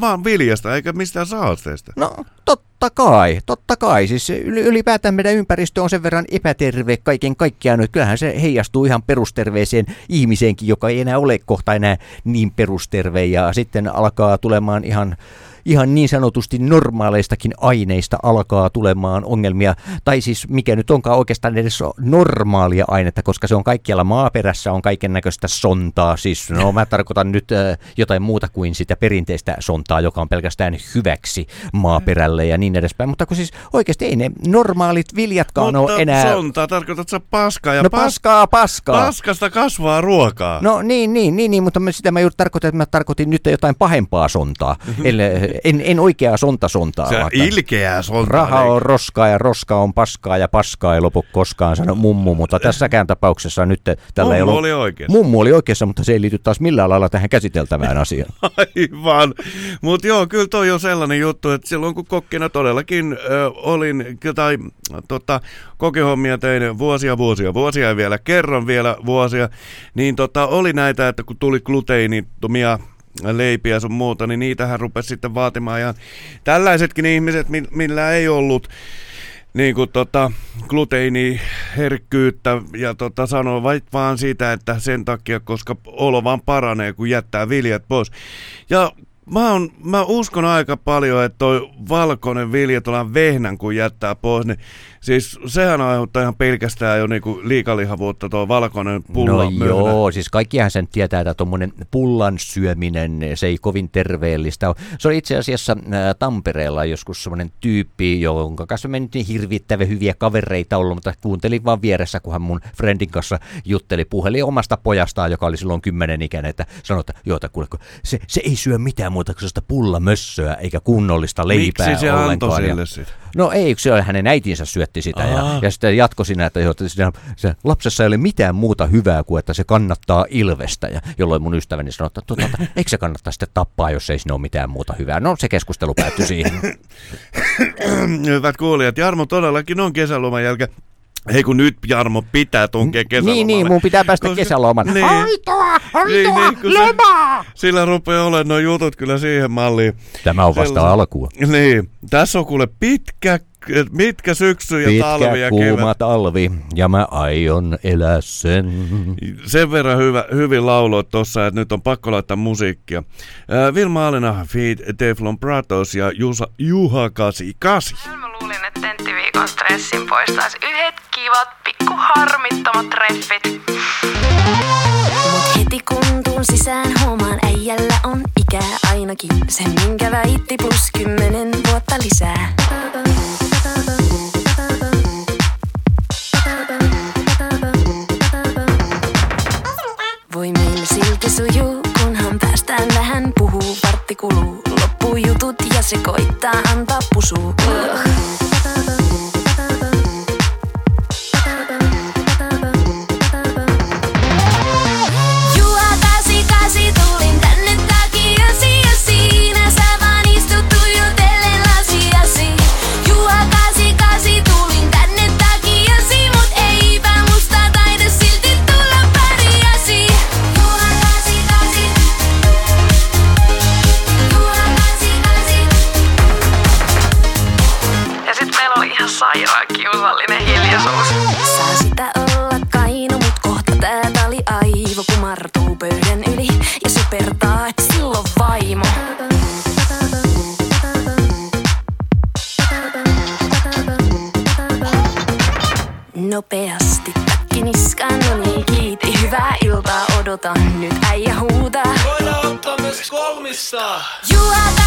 S4: vaan viljasta eikä mistään saasteesta?
S5: No totta kai, totta kai. Siis yl- ylipäätään meidän ympäristö on sen verran epäterve kaiken kaikkiaan, että kyllähän se heijastuu ihan perusterveeseen ihmiseenkin, joka ei enää ole kohta enää niin perusterve ja sitten alkaa tulemaan ihan ihan niin sanotusti normaaleistakin aineista alkaa tulemaan ongelmia, tai siis mikä nyt onkaan oikeastaan edes normaalia ainetta, koska se on kaikkialla maaperässä, on kaiken näköistä sontaa, siis no mä tarkoitan nyt äh, jotain muuta kuin sitä perinteistä sontaa, joka on pelkästään hyväksi maaperälle ja niin edespäin, mutta kun siis oikeasti ei ne normaalit viljatkaan
S4: Mutta
S5: ole enää...
S4: sontaa, tarkoitat sä paskaa ja
S5: no
S4: pas-
S5: paskaa, paskaa.
S4: paskasta kasvaa ruokaa.
S5: No niin, niin, niin, niin mutta mä, sitä mä juuri tarkoitin, että mä tarkoitin nyt jotain pahempaa sontaa. Eli, en, en oikeaa sonta-sontaa.
S4: Se
S5: vaan-
S4: ilkeää sontaa.
S5: Raha on roskaa ja roska on paskaa ja paskaa ei lopu koskaan, sanoi mummu, mutta tässäkään tapauksessa nyt tällä ei
S4: Mummu
S5: ollut...
S4: oli oikeassa.
S5: Mummu oli oikeassa, mutta se ei liity taas millään lailla tähän käsiteltävään asiaan.
S4: Aivan. Mutta joo, kyllä toi on sellainen juttu, että silloin kun kokkina todellakin ö, olin, tai tota, kokehommia tein vuosia, vuosia, vuosia ja vielä kerran vielä vuosia, niin tota, oli näitä, että kun tuli gluteenittomia leipiä sun muuta, niin niitähän rupesi sitten vaatimaan ihan tällaisetkin ihmiset, mi- millä ei ollut niin kuin tota, gluteiniherkkyyttä ja tota, sanoo vaan siitä, että sen takia, koska olo vaan paranee, kun jättää viljat pois. Ja mä, on, mä uskon aika paljon, että toi valkoinen vilja tuolla vehnän, kun jättää pois, niin siis sehän aiheuttaa ihan pelkästään jo niinku liikalihavuutta tuo valkoinen pulla
S5: No joo, siis kaikkihan sen tietää, että tuommoinen pullan syöminen, se ei kovin terveellistä ole. Se oli itse asiassa ää, Tampereella joskus semmoinen tyyppi, jonka kanssa me nyt niin hirvittävän hyviä kavereita ollut, mutta kuuntelin vaan vieressä, kun hän mun friendin kanssa jutteli, puheli omasta pojastaan, joka oli silloin kymmenen ikäinen, että sanoi, että joo, kuule, kun se, se ei syö mitään muuta kuin sellaista pullamössöä, eikä kunnollista leipää
S4: Miksi se antoi
S5: ollenkaan.
S4: sille
S5: Ja-
S4: sit?
S5: No ei, se oli hänen äitinsä syötti sitä ja, ja sitten jatko siinä, että, että siinä, se lapsessa ei ole mitään muuta hyvää kuin, että se kannattaa ilvestä. Ja jolloin mun ystäväni sanoi, että tuota, eikö se kannattaa sitten tappaa, jos ei siinä ole mitään muuta hyvää. No se keskustelu päättyi siihen.
S4: Hyvät kuulijat, Jarmo todellakin on kesäloman jälkeen. Hei kun nyt Jarmo pitää tunkea kesälomalle.
S5: niin, niin, mun pitää päästä
S4: Koska-
S5: kesäloman.
S4: Niin.
S2: Aitoa,
S4: Niin,
S2: aitoa,
S4: niin, kun se-
S2: lomaa!
S4: Sillä rupeaa olemaan nuo jutut kyllä siihen malliin.
S5: Tämä on vasta
S4: Sellaisen-
S5: alkua.
S4: Niin, tässä on kuule pitkä mitkä syksy ja
S5: Pitkä
S4: talvi ja
S5: kuuma
S4: kevät.
S5: talvi, ja mä aion elää sen.
S4: Sen verran hyvä, hyvin lauloit tuossa, että nyt on pakko laittaa musiikkia. Ää, Vilma Alena, Feed Teflon Pratos ja Jusa, Juha 88.
S13: Mä luulin, että tenttiviikon stressin poistaisi yhdet kivat, pikku harmittomat treffit.
S14: Mut heti kun tuun sisään huomaan äijällä on ikää ainakin sen minkä väitti plus kymmenen vuotta lisää. Voi meillä silti sujuu, kunhan päästään vähän puhuu, vartti kuluu, loppuu jutut ja se koittaa antaa pusuu. Ugh. Nopeasti takki niskaan, no niin kiiti, hyvää iltaa odotan, nyt äijä huutaa.
S15: Voidaan ottaa myös kolmista.
S14: Juha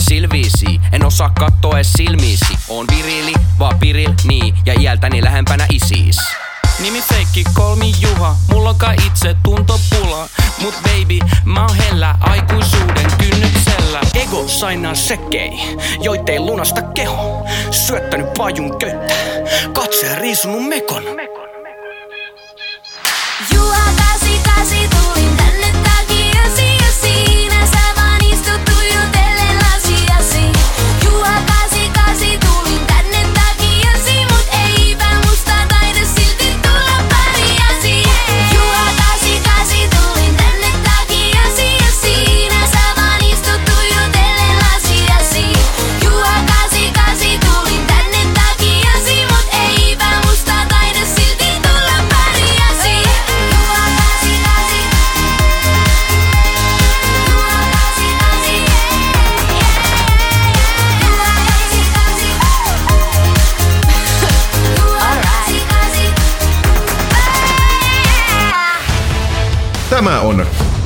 S16: silviisi, en osaa katsoa ees silmiisi. On virili, vaan piril, niin, ja iältäni lähempänä isiis.
S17: Nimi feikki, kolmi Juha, mulla onkaan itse tuntopula. Mut baby, mä oon hellä aikuisuuden kynnyksellä. Ego sainaa sekei, joitei lunasta keho. Syöttänyt pajun köyttä, katse riisunut mekon.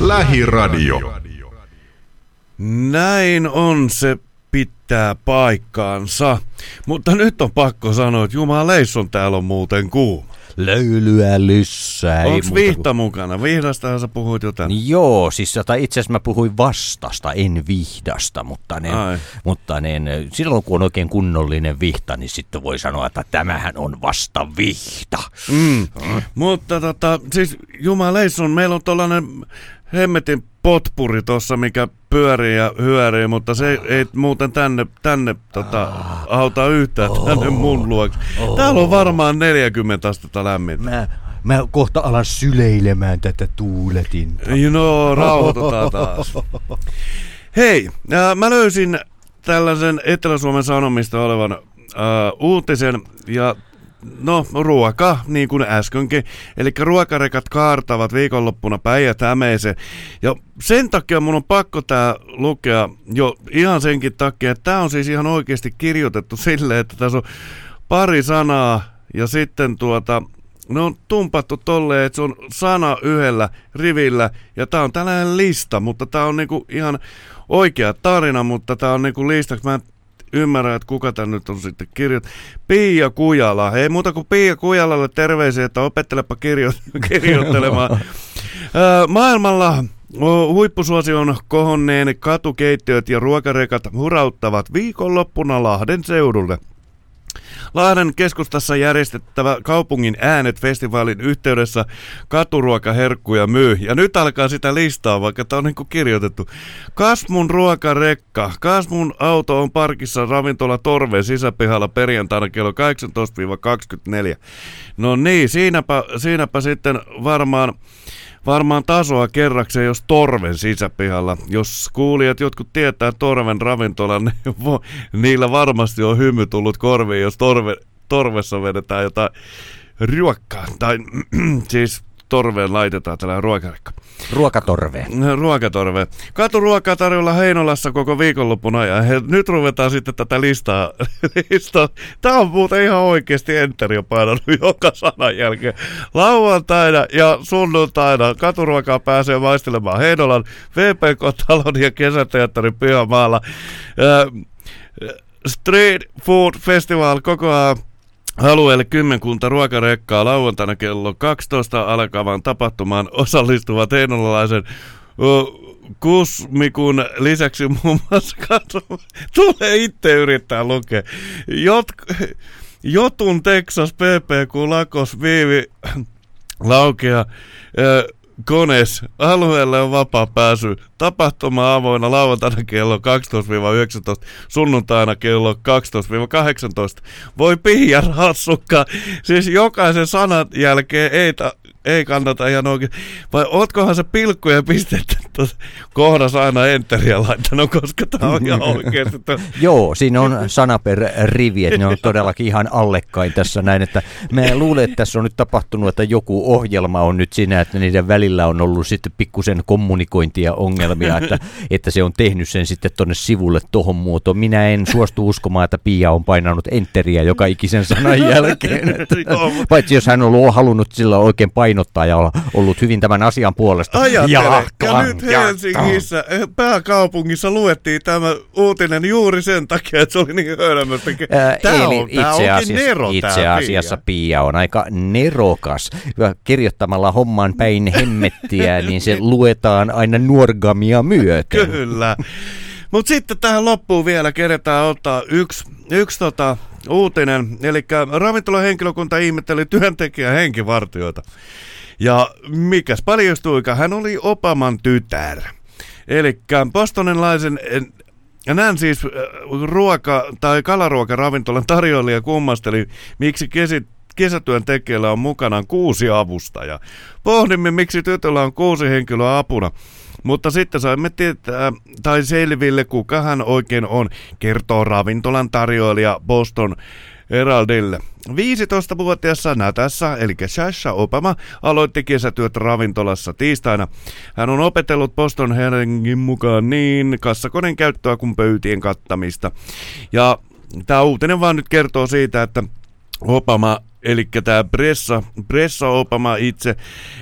S3: Lähiradio.
S4: Näin on se pitää paikkaansa. Mutta nyt on pakko sanoa, että jumaleisson täällä on muuten kuuma.
S5: Löylyä lyssää. ei
S4: Onks
S5: muuta kuin-
S4: vihta mukana? Vihdastahan sä puhuit jotain.
S5: Niin Joo, siis itse asiassa mä puhuin vastasta, en vihdasta, mutta, ne,
S4: Ai.
S5: mutta ne, silloin kun on oikein kunnollinen vihta, niin sitten voi sanoa, että tämähän on vasta vihta.
S4: Mm. Mutta tota, siis jumaleisson, meillä on tollanen hemmetin potpuri tossa, mikä pyörii ja hyörii, mutta se ei muuten tänne, tänne tota, auta yhtään tänne mun luokse. Täällä on varmaan 40 astetta lämmintä.
S5: Mä, mä kohta alan syleilemään tätä tuuletinta.
S4: No, rauhoitutaan taas. Hei, äh, mä löysin tällaisen Etelä-Suomen Sanomista olevan äh, uutisen ja no ruoka, niin kuin äskenkin. Eli ruokarekat kaartavat viikonloppuna päijät hämeeseen. Ja sen takia mun on pakko tää lukea jo ihan senkin takia, että tää on siis ihan oikeasti kirjoitettu silleen, että tässä on pari sanaa ja sitten tuota, ne on tumpattu tolleen, että se on sana yhdellä rivillä ja tää on tällainen lista, mutta tää on niinku ihan oikea tarina, mutta tää on niinku listaksi. Mä en ymmärrä, että kuka tän nyt on sitten kirjoittanut. Pia Kujala. Ei muuta kuin Pia Kujalalle terveisiä, että opettelepa kirjo- kirjoittelemaan. Maailmalla Huippusuosion kohonneen katukeittiöt ja ruokarekat hurauttavat viikonloppuna Lahden seudulle. Lahden keskustassa järjestettävä kaupungin äänet-festivaalin yhteydessä katuruokaherkkuja myy. Ja nyt alkaa sitä listaa, vaikka tämä on niin kirjoitettu. Kasmun ruokarekka. Kasmun auto on parkissa ravintola Torven sisäpihalla perjantaina kello 18-24. No niin, siinäpä, siinäpä sitten varmaan varmaan tasoa kerrakseen, jos Torven sisäpihalla. Jos kuulijat jotkut tietää Torven ravintolan, niin vo, niillä varmasti on hymy tullut korviin, jos torve, Torvessa vedetään jotain ruokkaa. Tai siis Torveen laitetaan tällainen ruokarekka.
S5: Ruokatorve.
S4: Ruokatorve. Katuruokaa tarjolla Heinolassa koko viikonlopun ajan. He, nyt ruvetaan sitten tätä listaa. listaa. Tämä on muuten ihan oikeasti Enter on painanut joka sanan jälkeen. Lauantaina ja sunnuntaina katuruokaa pääsee maistelemaan Heinolan VPK-talon ja kesäteatterin pihamaalla. Äh, Street Food Festival kokoaa Alueelle kymmenkunta ruokarekkaa lauantaina kello 12 alkavan tapahtumaan osallistuvat heinolalaisen Kusmikun lisäksi muun muassa katso, tulee itse yrittää lukea. Jot, Jotun Texas PPQ Lakos Viivi Laukea Kones, alueelle on vapaa pääsy. Tapahtuma avoinna lauantaina kello 12-19, sunnuntaina kello 12-18. Voi pihja rassukka. Siis jokaisen sanan jälkeen ei, ta- ei kannata ihan oikein. Vai ootkohan se pilkkuja pistettä tuossa kohdassa aina enteriä laittanut, koska tämä on ihan oikeasti.
S5: Joo, siinä on sana per rivi, että ne on todellakin ihan allekkain tässä näin, että mä luulen, että tässä on nyt tapahtunut, että joku ohjelma on nyt siinä, että niiden välillä on ollut sitten pikkusen kommunikointia ongelmia, että, että se on tehnyt sen sitten tonne sivulle tohon muotoon. Minä en suostu uskomaan, että Pia on painanut enteriä joka ikisen sanan jälkeen. Että, paitsi jos hän on ollut halunnut sillä oikein painottaa ja olla ollut hyvin tämän asian puolesta.
S4: Ajattele, ja,
S5: ja
S4: nyt Helsingissä, eh, pääkaupungissa luettiin tämä uutinen juuri sen takia, että se oli niin hölmöstä. Tämä
S5: Eli
S4: on, tämä
S5: itse asiassa,
S4: nero,
S5: itse
S4: tämä
S5: asiassa Pia on aika nerokas. Kirjoittamalla homman päin hemmettiä, niin se luetaan aina nuorgamia myöten.
S4: Kyllä. Mutta sitten tähän loppuun vielä keretään ottaa yksi, yksi tota, uutinen. Eli ravintolahenkilökunta ihmetteli työntekijä henkivartioita. Ja mikäs paljastuika, hän oli Opaman tytär. Eli bostonenlaisen ja näin siis äh, ruoka- tai kalaruokaravintolan tarjoilija kummasteli, miksi kesi, kesätyöntekijällä on mukanaan kuusi avustajaa. Pohdimme, miksi tytöllä on kuusi henkilöä apuna. Mutta sitten saimme tietää, tai selville, kuka hän oikein on, kertoo ravintolan tarjoilija Boston Heraldille. 15-vuotiaassa Natassa, eli Shasha Obama, aloitti kesätyöt ravintolassa tiistaina. Hän on opetellut Boston Herringin mukaan niin kassakoneen käyttöä kuin pöytien kattamista. Ja tämä uutinen vaan nyt kertoo siitä, että Obama eli tämä Bressa, Bressa Obama itse,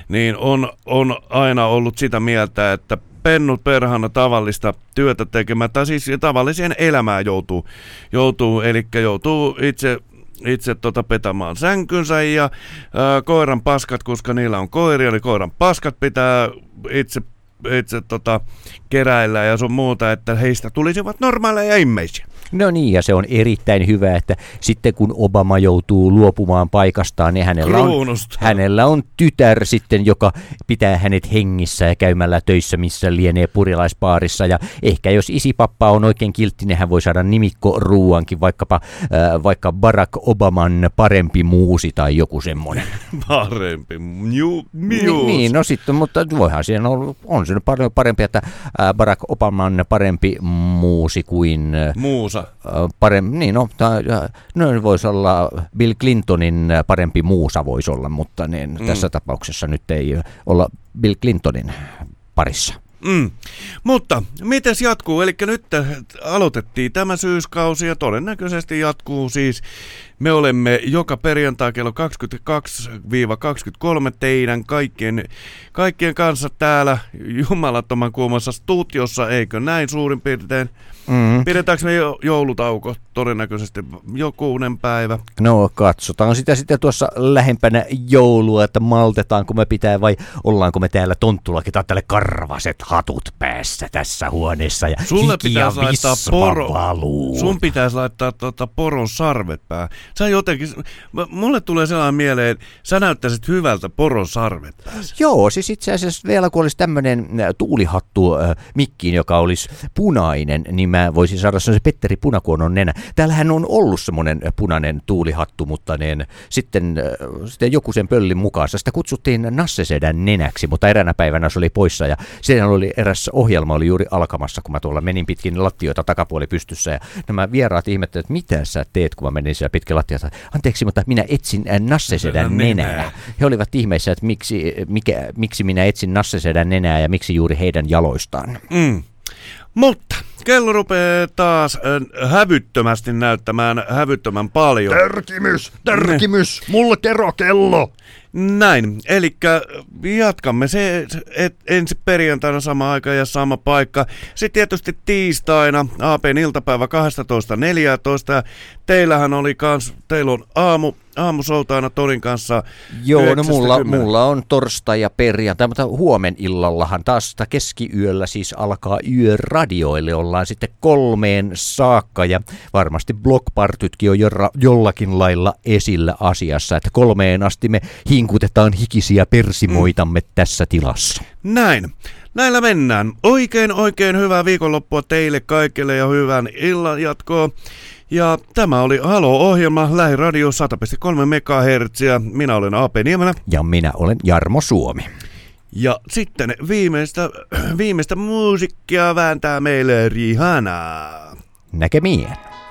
S4: niin on, on aina ollut sitä mieltä, että pennut perhana tavallista työtä tekemään, tai siis tavalliseen elämään joutuu, joutuu eli joutuu itse itse tota petämään sänkynsä ja ää, koiran paskat, koska niillä on koiria, eli koiran paskat pitää itse, itse tota, keräillä ja sun muuta, että heistä tulisivat normaaleja ihmisiä.
S5: No niin, ja se on erittäin hyvä, että sitten kun Obama joutuu luopumaan paikastaan, niin hänellä on, hänellä on tytär sitten, joka pitää hänet hengissä ja käymällä töissä, missä lienee purilaispaarissa. Ja ehkä jos isipappa on oikein kiltti, niin hän voi saada nimikko ruuankin, vaikkapa äh, vaikka Barack Obaman parempi muusi tai joku semmoinen.
S4: Parempi. Miu, mius.
S5: Niin, niin, no sitten, mutta voihan siinä olla, on se paljon parempi, että äh, Barack Obaman parempi muusi kuin... Äh,
S4: Muusa.
S5: Parempi, niin no, ta, no voisi olla Bill Clintonin parempi muusa voisi olla, mutta niin,
S4: Mm.
S5: mm. tässä tapauksessa nyt ei olla Bill Clintonin parissa.
S4: Mm. Mutta mites jatkuu? Eli nyt aloitettiin tämä syyskausi ja todennäköisesti jatkuu siis Me olemme joka perjantai kello 22-23 teidän kaikkien, kaikkien kanssa täällä jumalattoman kuumassa studiossa, eikö näin suurin piirtein?
S5: Mm.
S4: Pidetäänkö me jo joulutauko todennäköisesti jokunen päivä?
S5: No katsotaan sitä sitten tuossa lähempänä joulua, että maltetaanko me pitää vai ollaanko me täällä tonttulakin tai tälle karvaset hatut päässä tässä huoneessa ja
S4: Sulle pitäisi laittaa poro,
S5: valuu.
S4: sun pitäisi laittaa tota poron sarvet päähän. Sä jotenkin, mulle tulee sellainen mieleen, sä näyttäisit hyvältä poron sarvet.
S5: Joo, siis itse asiassa vielä kun olisi tämmöinen tuulihattu äh, mikkiin, joka olisi punainen, niin mä voisin saada se Petteri Punakuonon nenä. Täällähän on ollut semmoinen punainen tuulihattu, mutta niin, sitten, äh, sitten joku sen pöllin mukaan. Sitä kutsuttiin Nassesedän nenäksi, mutta eräänä päivänä se oli poissa ja siinä oli eräs ohjelma oli juuri alkamassa, kun mä tuolla menin pitkin lattioita takapuoli pystyssä ja nämä vieraat ihmettelivät, että mitä sä teet, kun mä menin siellä pitkin lattiota. Anteeksi, mutta minä etsin äh, Nassesedän
S4: Nenää.
S5: nenää. He olivat ihmeissä, että miksi, mikä, miksi minä etsin Nassesedän nenää ja miksi juuri heidän jaloistaan.
S4: Mm. Mutta kello rupeaa taas äh, hävyttömästi näyttämään hävyttömän paljon.
S1: Tärkimys, tärkimys, mulle kerro kello.
S4: Näin, eli jatkamme se et, ensi perjantaina sama aika ja sama paikka. Sitten tietysti tiistaina APn iltapäivä 12.14. Teillähän oli kans, teillä on aamu, aamusoltaina Torin kanssa
S5: Joo, no mulla,
S4: 9-10.
S5: mulla on torstai ja perjantai, mutta huomen illallahan taas sitä keskiyöllä siis alkaa yöradioille. Ollaan sitten kolmeen saakka ja varmasti blogpartytkin on jo jollakin lailla esillä asiassa, että kolmeen asti me hinkutetaan hikisiä persimoitamme mm. tässä tilassa.
S4: Näin. Näillä mennään. Oikein oikein hyvää viikonloppua teille kaikille ja hyvän illan jatkoa. Ja tämä oli Halo-ohjelma Lähiradio 100,3 MHz. Minä olen AP Niemelä.
S5: Ja minä olen Jarmo Suomi.
S4: Ja sitten viimeistä, viimeistä musiikkia vääntää meille Rihanna.
S5: Näkemiin.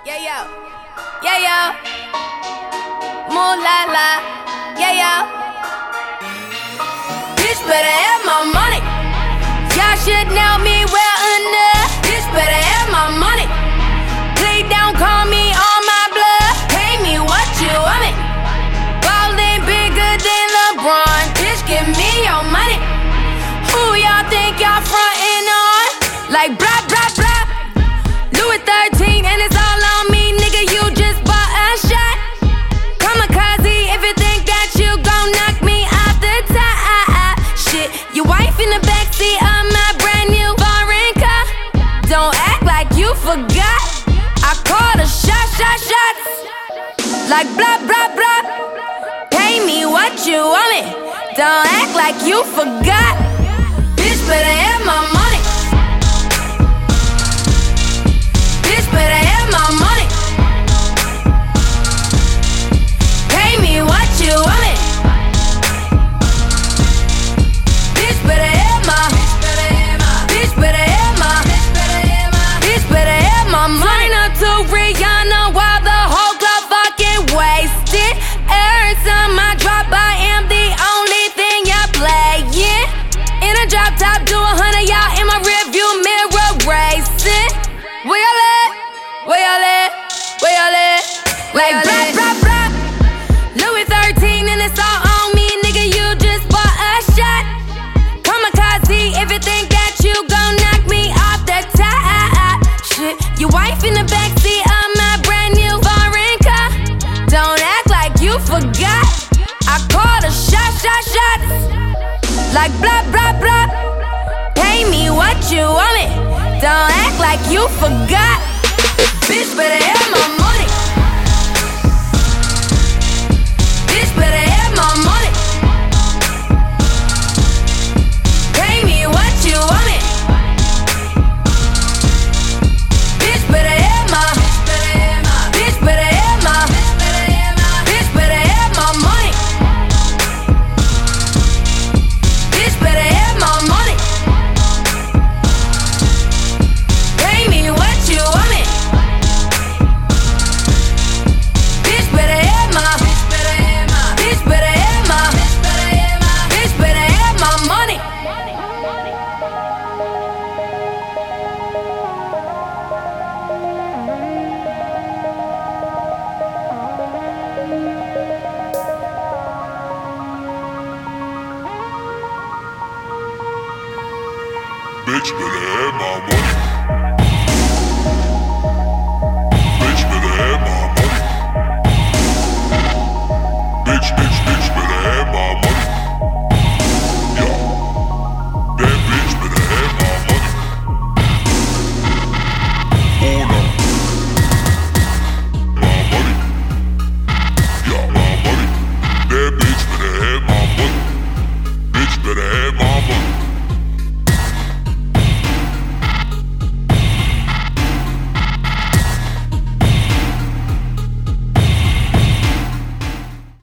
S14: Yeah. Yeah, la la. Yeah, yeah. Bitch better have my money. Y'all should know me well enough. Bitch better have my money. Shot, shot, shots. Like blah, blah, blah. Pay me what you want me. Don't act like you forgot. Bitch better have my money. Like you forgot. Bitch better have my